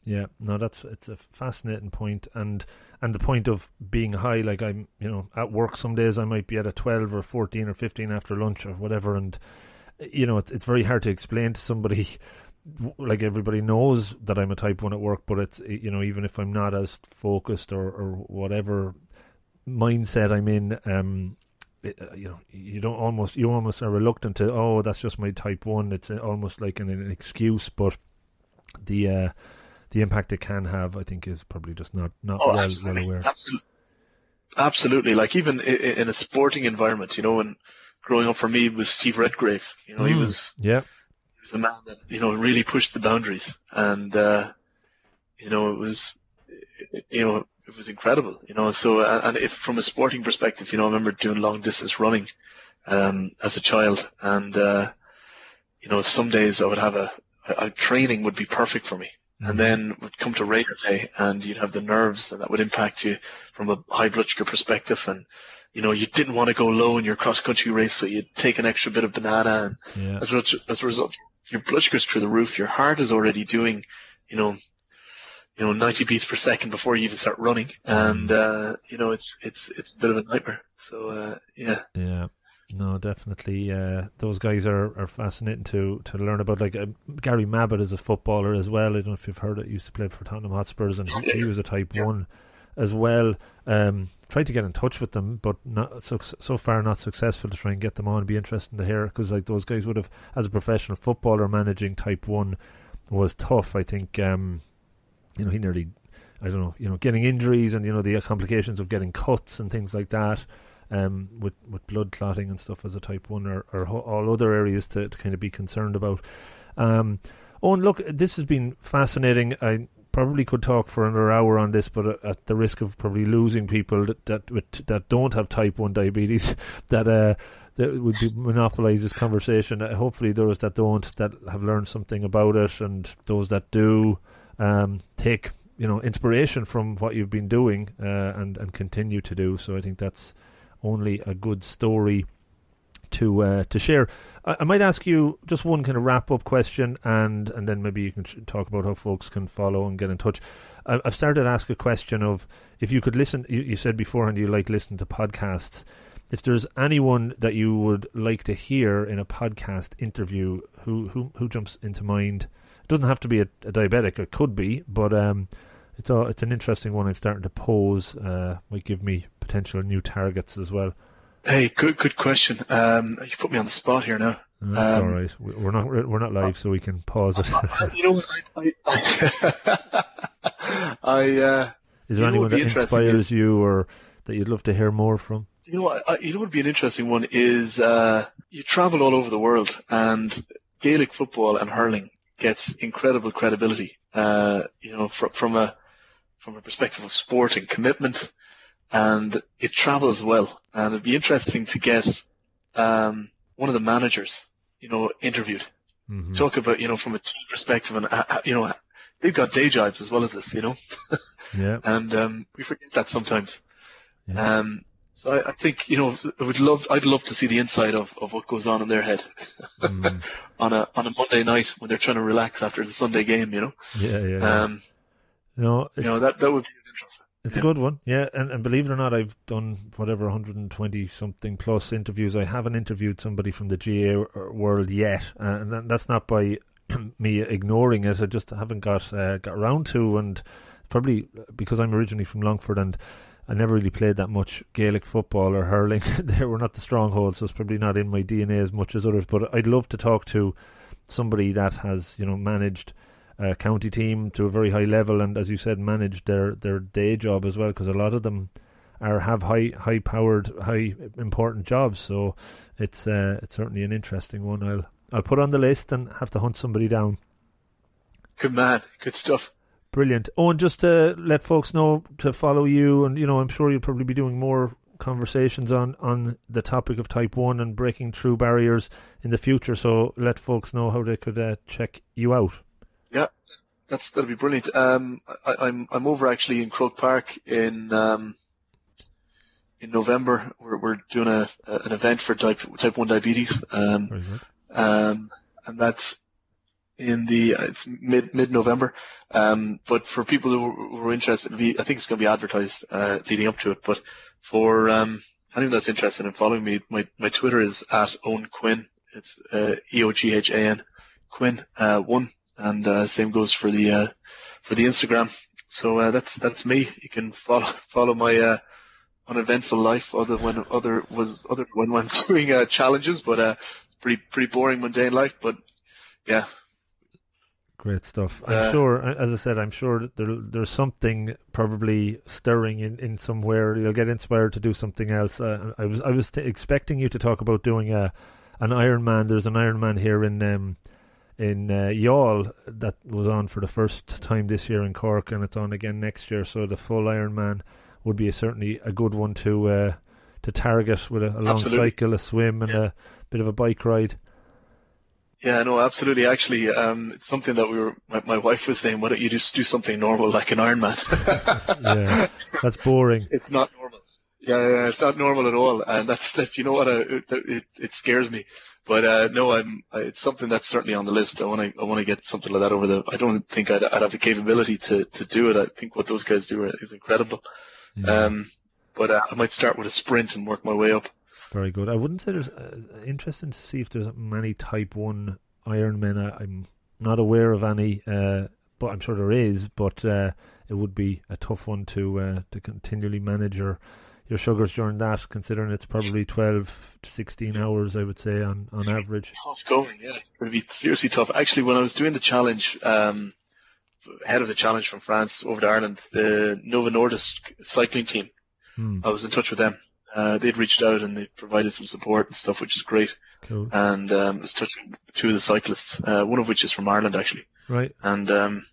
Yeah, no, that's it's a fascinating point, and and the point of being high, like I'm, you know, at work some days I might be at a twelve or fourteen or fifteen after lunch or whatever, and you know, it's it's very hard to explain to somebody. Like everybody knows that I'm a type one at work, but it's you know even if I'm not as focused or, or whatever mindset I'm in, um, uh, you know, you don't almost you almost are reluctant to. Oh, that's just my type one. It's uh, almost like an, an excuse, but the uh, the impact it can have, I think, is probably just not not oh, well, absolutely. well aware. Absolutely. Absolutely. Like even in a sporting environment, you know, and growing up for me was Steve Redgrave. You know, mm, he was yeah, he was a man that you know really pushed the boundaries, and uh, you know it was you know it was incredible. You know, so and if from a sporting perspective, you know, I remember doing long distance running um, as a child, and uh, you know, some days I would have a, a training would be perfect for me and mm-hmm. then would come to race day and you'd have the nerves and that would impact you from a high blood sugar perspective and you know you didn't want to go low in your cross country race so you'd take an extra bit of banana and yeah. as, a, as a result your blood sugar's through the roof your heart is already doing you know you know 90 beats per second before you even start running and mm-hmm. uh you know it's it's it's a bit of a nightmare so uh yeah yeah no, definitely. Uh, those guys are, are fascinating to, to learn about. Like uh, Gary Mabbutt is a footballer as well. I don't know if you've heard it. He used to play for Tottenham Hotspurs, and he, he was a Type yeah. One as well. Um, tried to get in touch with them, but not so, so far not successful to try and get them on. It'd be interesting to hear because like those guys would have, as a professional footballer, managing Type One was tough. I think um, you know he nearly, I don't know, you know, getting injuries and you know the complications of getting cuts and things like that um, with with blood clotting and stuff as a type one, or, or all other areas to, to kind of be concerned about. Um, oh, and look, this has been fascinating. I probably could talk for another hour on this, but at the risk of probably losing people that that that don't have type one diabetes, that uh, that would monopolize this conversation. Uh, hopefully, those that don't that have learned something about it, and those that do um, take you know inspiration from what you've been doing uh, and and continue to do. So I think that's only a good story to uh, to share. I, I, might ask you just one kind of wrap up question, and and then maybe you can talk about how folks can follow and get in touch. I, have started to ask a question of if you could listen. You, you said beforehand you like listening to podcasts. If there's anyone that you would like to hear in a podcast interview, who who who jumps into mind? It doesn't have to be a, a diabetic. It could be, but um, it's a, it's an interesting one. I'm starting to pose. Uh, might give me potential new targets as well. Hey, good good question. Um, you put me on the spot here now. That's um, all right. We're not we're not live, so we can pause it. you know what? I I, I uh, is there anyone that inspires you, or that you'd love to hear more from? You know, what, I, you know what would be an interesting one is uh, you travel all over the world, and Gaelic football and hurling gets incredible credibility. Uh, you know, fr- from a from a perspective of sport and commitment, and it travels well. And it'd be interesting to get um, one of the managers, you know, interviewed. Mm-hmm. Talk about, you know, from a team perspective, and uh, uh, you know, they've got day jobs as well as this, you know. yeah. And um, we forget that sometimes. Yeah. Um, so I, I, think you know I would love I'd love to see the inside of, of what goes on in their head mm. on a on a Monday night when they're trying to relax after the Sunday game. You know. Yeah, yeah. Um, no, you know that that would be interesting. It's yeah. a good one, yeah. And, and believe it or not, I've done whatever 120 something plus interviews. I haven't interviewed somebody from the GAA world yet, uh, and that's not by me ignoring it. I just haven't got uh, got around to, and probably because I'm originally from Longford and I never really played that much Gaelic football or hurling. they were not the strongholds, so it's probably not in my DNA as much as others. But I'd love to talk to somebody that has, you know, managed a county team to a very high level, and as you said, manage their their day job as well, because a lot of them are have high high powered, high important jobs. So it's uh, it's certainly an interesting one. I'll I'll put on the list and have to hunt somebody down. Good man, good stuff. Brilliant. Oh, and just to let folks know to follow you, and you know, I'm sure you'll probably be doing more conversations on on the topic of type one and breaking through barriers in the future. So let folks know how they could uh, check you out. Yeah, that's that'll be brilliant. Um, I, am I'm, I'm over actually in Croke Park in um, in November. We're we're doing a, a an event for type type one diabetes. Um, um, and that's in the it's mid mid November. Um, but for people who, who are interested, be, I think it's going to be advertised uh, leading up to it. But for um, anyone that's interested in following me, my my Twitter is at Eoghan Quinn. It's uh, E O G H A N Quinn uh, one, and uh, same goes for the uh, for the Instagram. So uh, that's that's me. You can follow follow my uh, uneventful life other when other was other when when doing uh, challenges, but uh, pretty pretty boring mundane life. But yeah, Great stuff. I'm Uh, sure, as I said, I'm sure that there, there's something probably stirring in, in somewhere. You'll get inspired to do something else. Uh, I was I was t- expecting you to talk about doing a an Ironman. There's an Ironman here in um, in uh, Youghal that was on for the first time this year in Cork, and it's on again next year. So the full Ironman would be a, certainly a good one to uh, to target with a, a long Absolutely. cycle, a swim, and a bit of a bike ride. yeah, no, absolutely. Actually, um, it's something that we were. My, my wife was saying, "Why don't you just do something normal like an Ironman?" Yeah, that's boring. it's not normal. Yeah, yeah, yeah, it's not normal at all, and that's that. You know what? I, it, it it scares me. But uh, no, I'm. I, it's something that's certainly on the list. I want to. I want to get something like that over the. I don't think I'd, I'd have the capability to to do it. I think what those guys do is incredible. Yeah. Um, but uh, I might start with a sprint and work my way up. Very good. I wouldn't say there's uh, interesting to see if there's many Type One Ironmen. I, I'm not aware of any, uh, but I'm sure there is. But uh, it would be a tough one to uh, to continually manage your your sugars during that, considering it's probably 12 to 16 hours, I would say, on on average. Tough going, yeah. It'd be seriously tough. Actually, when I was doing the challenge, um, head of the challenge from France over to Ireland, the Novo Nordisk cycling team, Hmm, I was in touch with them. Uh, they'd reached out and they provided some support and stuff, which is great. cool. And um, I was touching two of the cyclists, uh, one of which is from Ireland actually. Right. And um,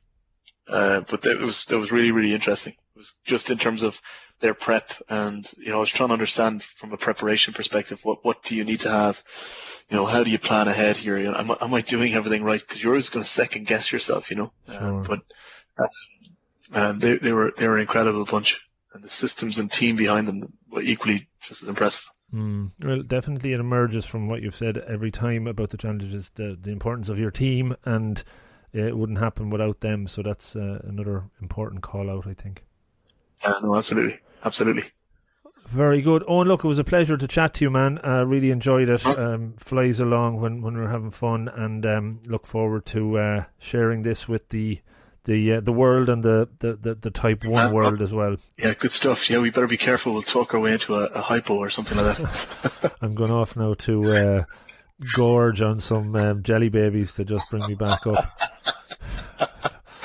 uh, but that was that was really really interesting. It was just in terms of their prep, and you know, I was trying to understand from a preparation perspective what what do you need to have. You know, how do you plan ahead here? You know, am, I- am I doing everything right? Because you're always going to second guess yourself, you know. Sure. Uh, but uh, they they were they were an incredible bunch, and the systems and team behind them were equally just as impressive. Mm. Well, definitely it emerges from what you've said every time about the challenges, the the importance of your team, and it wouldn't happen without them. So that's uh, another important call out, I think. Yeah, no, absolutely, absolutely. Very good. Oh, and look, it was a pleasure to chat to you, man. I really enjoyed it. Um, flies along when, when we're having fun, and um, look forward to uh, sharing this with the the uh, the world and the, the, the, the Type One Uh, world as well. Yeah, good stuff. Yeah, we better be careful. We'll talk our way into a, a hypo or something like that. I'm going off now to uh, gorge on some um, jelly babies to just bring me back up.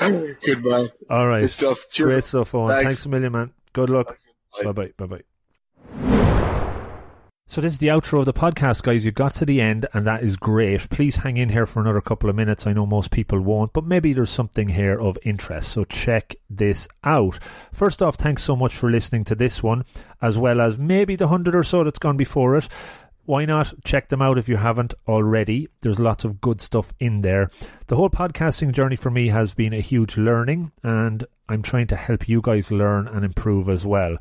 Goodbye. All right, Good stuff. Cheers. great stuff, Eoghan. Thanks. Thanks a million, man. Good luck. Bye. Bye bye. Bye. So this is the outro of the podcast, guys. You got to the end, and that is great. Please hang in here for another couple of minutes. I know most people won't, but maybe there's something here of interest. So check this out. First off, thanks so much for listening to this one, as well as maybe the hundred or so that's gone before it. Why not check them out if you haven't already? There's lots of good stuff in there. The whole podcasting journey for me has been a huge learning, and I'm trying to help you guys learn and improve as well.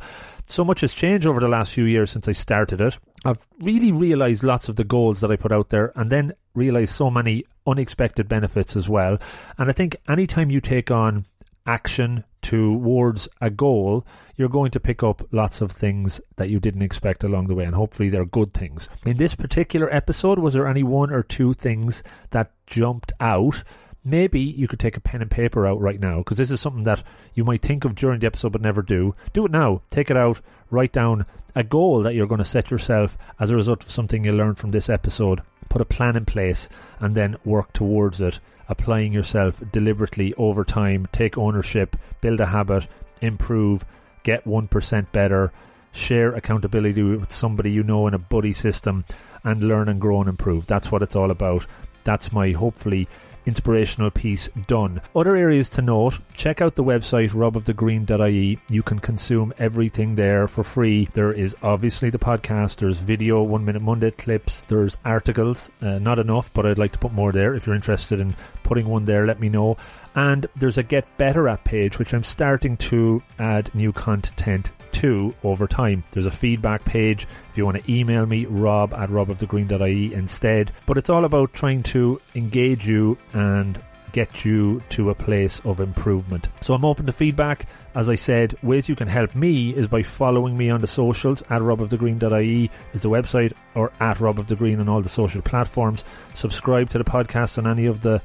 So much has changed over the last few years since I started it. I've really realized lots of the goals that I put out there and then realized so many unexpected benefits as well. And I think anytime you take on action towards a goal, you're going to pick up lots of things that you didn't expect along the way, and hopefully they're good things. In this particular episode, was there any one or two things that jumped out? Maybe you could take a pen and paper out right now because this is something that you might think of during the episode but never do. Do it now. Take it out. Write down a goal that you're going to set yourself as a result of something you learned from this episode. Put a plan in place and then work towards it applying yourself deliberately over time, take ownership, build a habit, improve, get 1% better, share accountability with somebody you know in a buddy system, and learn and grow and improve. That's what it's all about. That's my hopefully inspirational piece done. Other areas to note check out the website robofthegreen.ie. You can consume everything there for free. There is obviously the podcast, there's video, one minute Monday clips, there's articles. Uh, not enough, but I'd like to put more there. If you're interested in putting one there, let me know. And there's a Get Better app page, which I'm starting to add new content to over time. There's a feedback page if you want to email me, rob at robofthegreen.ie instead. But it's all about trying to engage you and get you to a place of improvement. So I'm open to feedback. As I said, ways you can help me is by following me on the socials at robofthegreen.ie is the website or at robofthegreen on all the social platforms. Subscribe to the podcast on any of the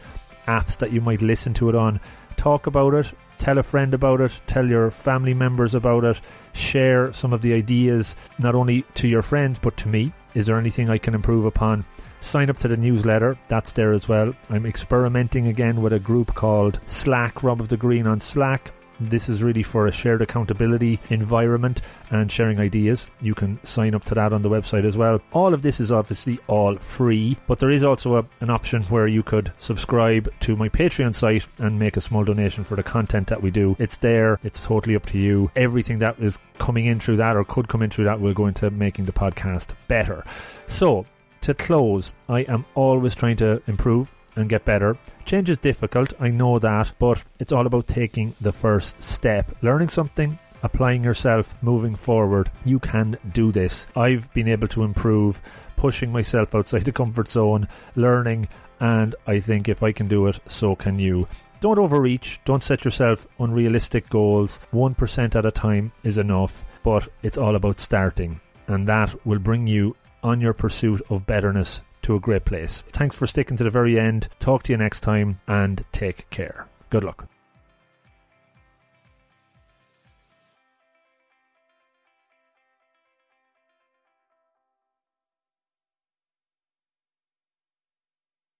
apps that you might listen to it on. Talk about it, tell a friend about it, tell your family members about it, share some of the ideas, not only to your friends, but to me. Is there anything I can improve upon? Sign up to the newsletter, that's there as well. I'm experimenting again with a group called Slack, Rob of the Green on Slack. This is really for a shared accountability environment and sharing ideas. You can sign up to that on the website as well. All of this is obviously all free, but there is also a, an option where you could subscribe to my Patreon site and make a small donation for the content that we do. It's there, it's totally up to you. Everything that is coming in through that or could come in through that will go into making the podcast better. So, to close, I am always trying to improve and get better. Change is difficult, I know that, but it's all about taking the first step. Learning something, applying yourself, moving forward. You can do this. I've been able to improve, pushing myself outside the comfort zone, learning, and I think if I can do it, so can you. Don't overreach, don't set yourself unrealistic goals. 1% at a time is enough, but it's all about starting, and that will bring you on your pursuit of betterness to a great place. Thanks for sticking to the very end. Talk to you next time and take care. Good luck.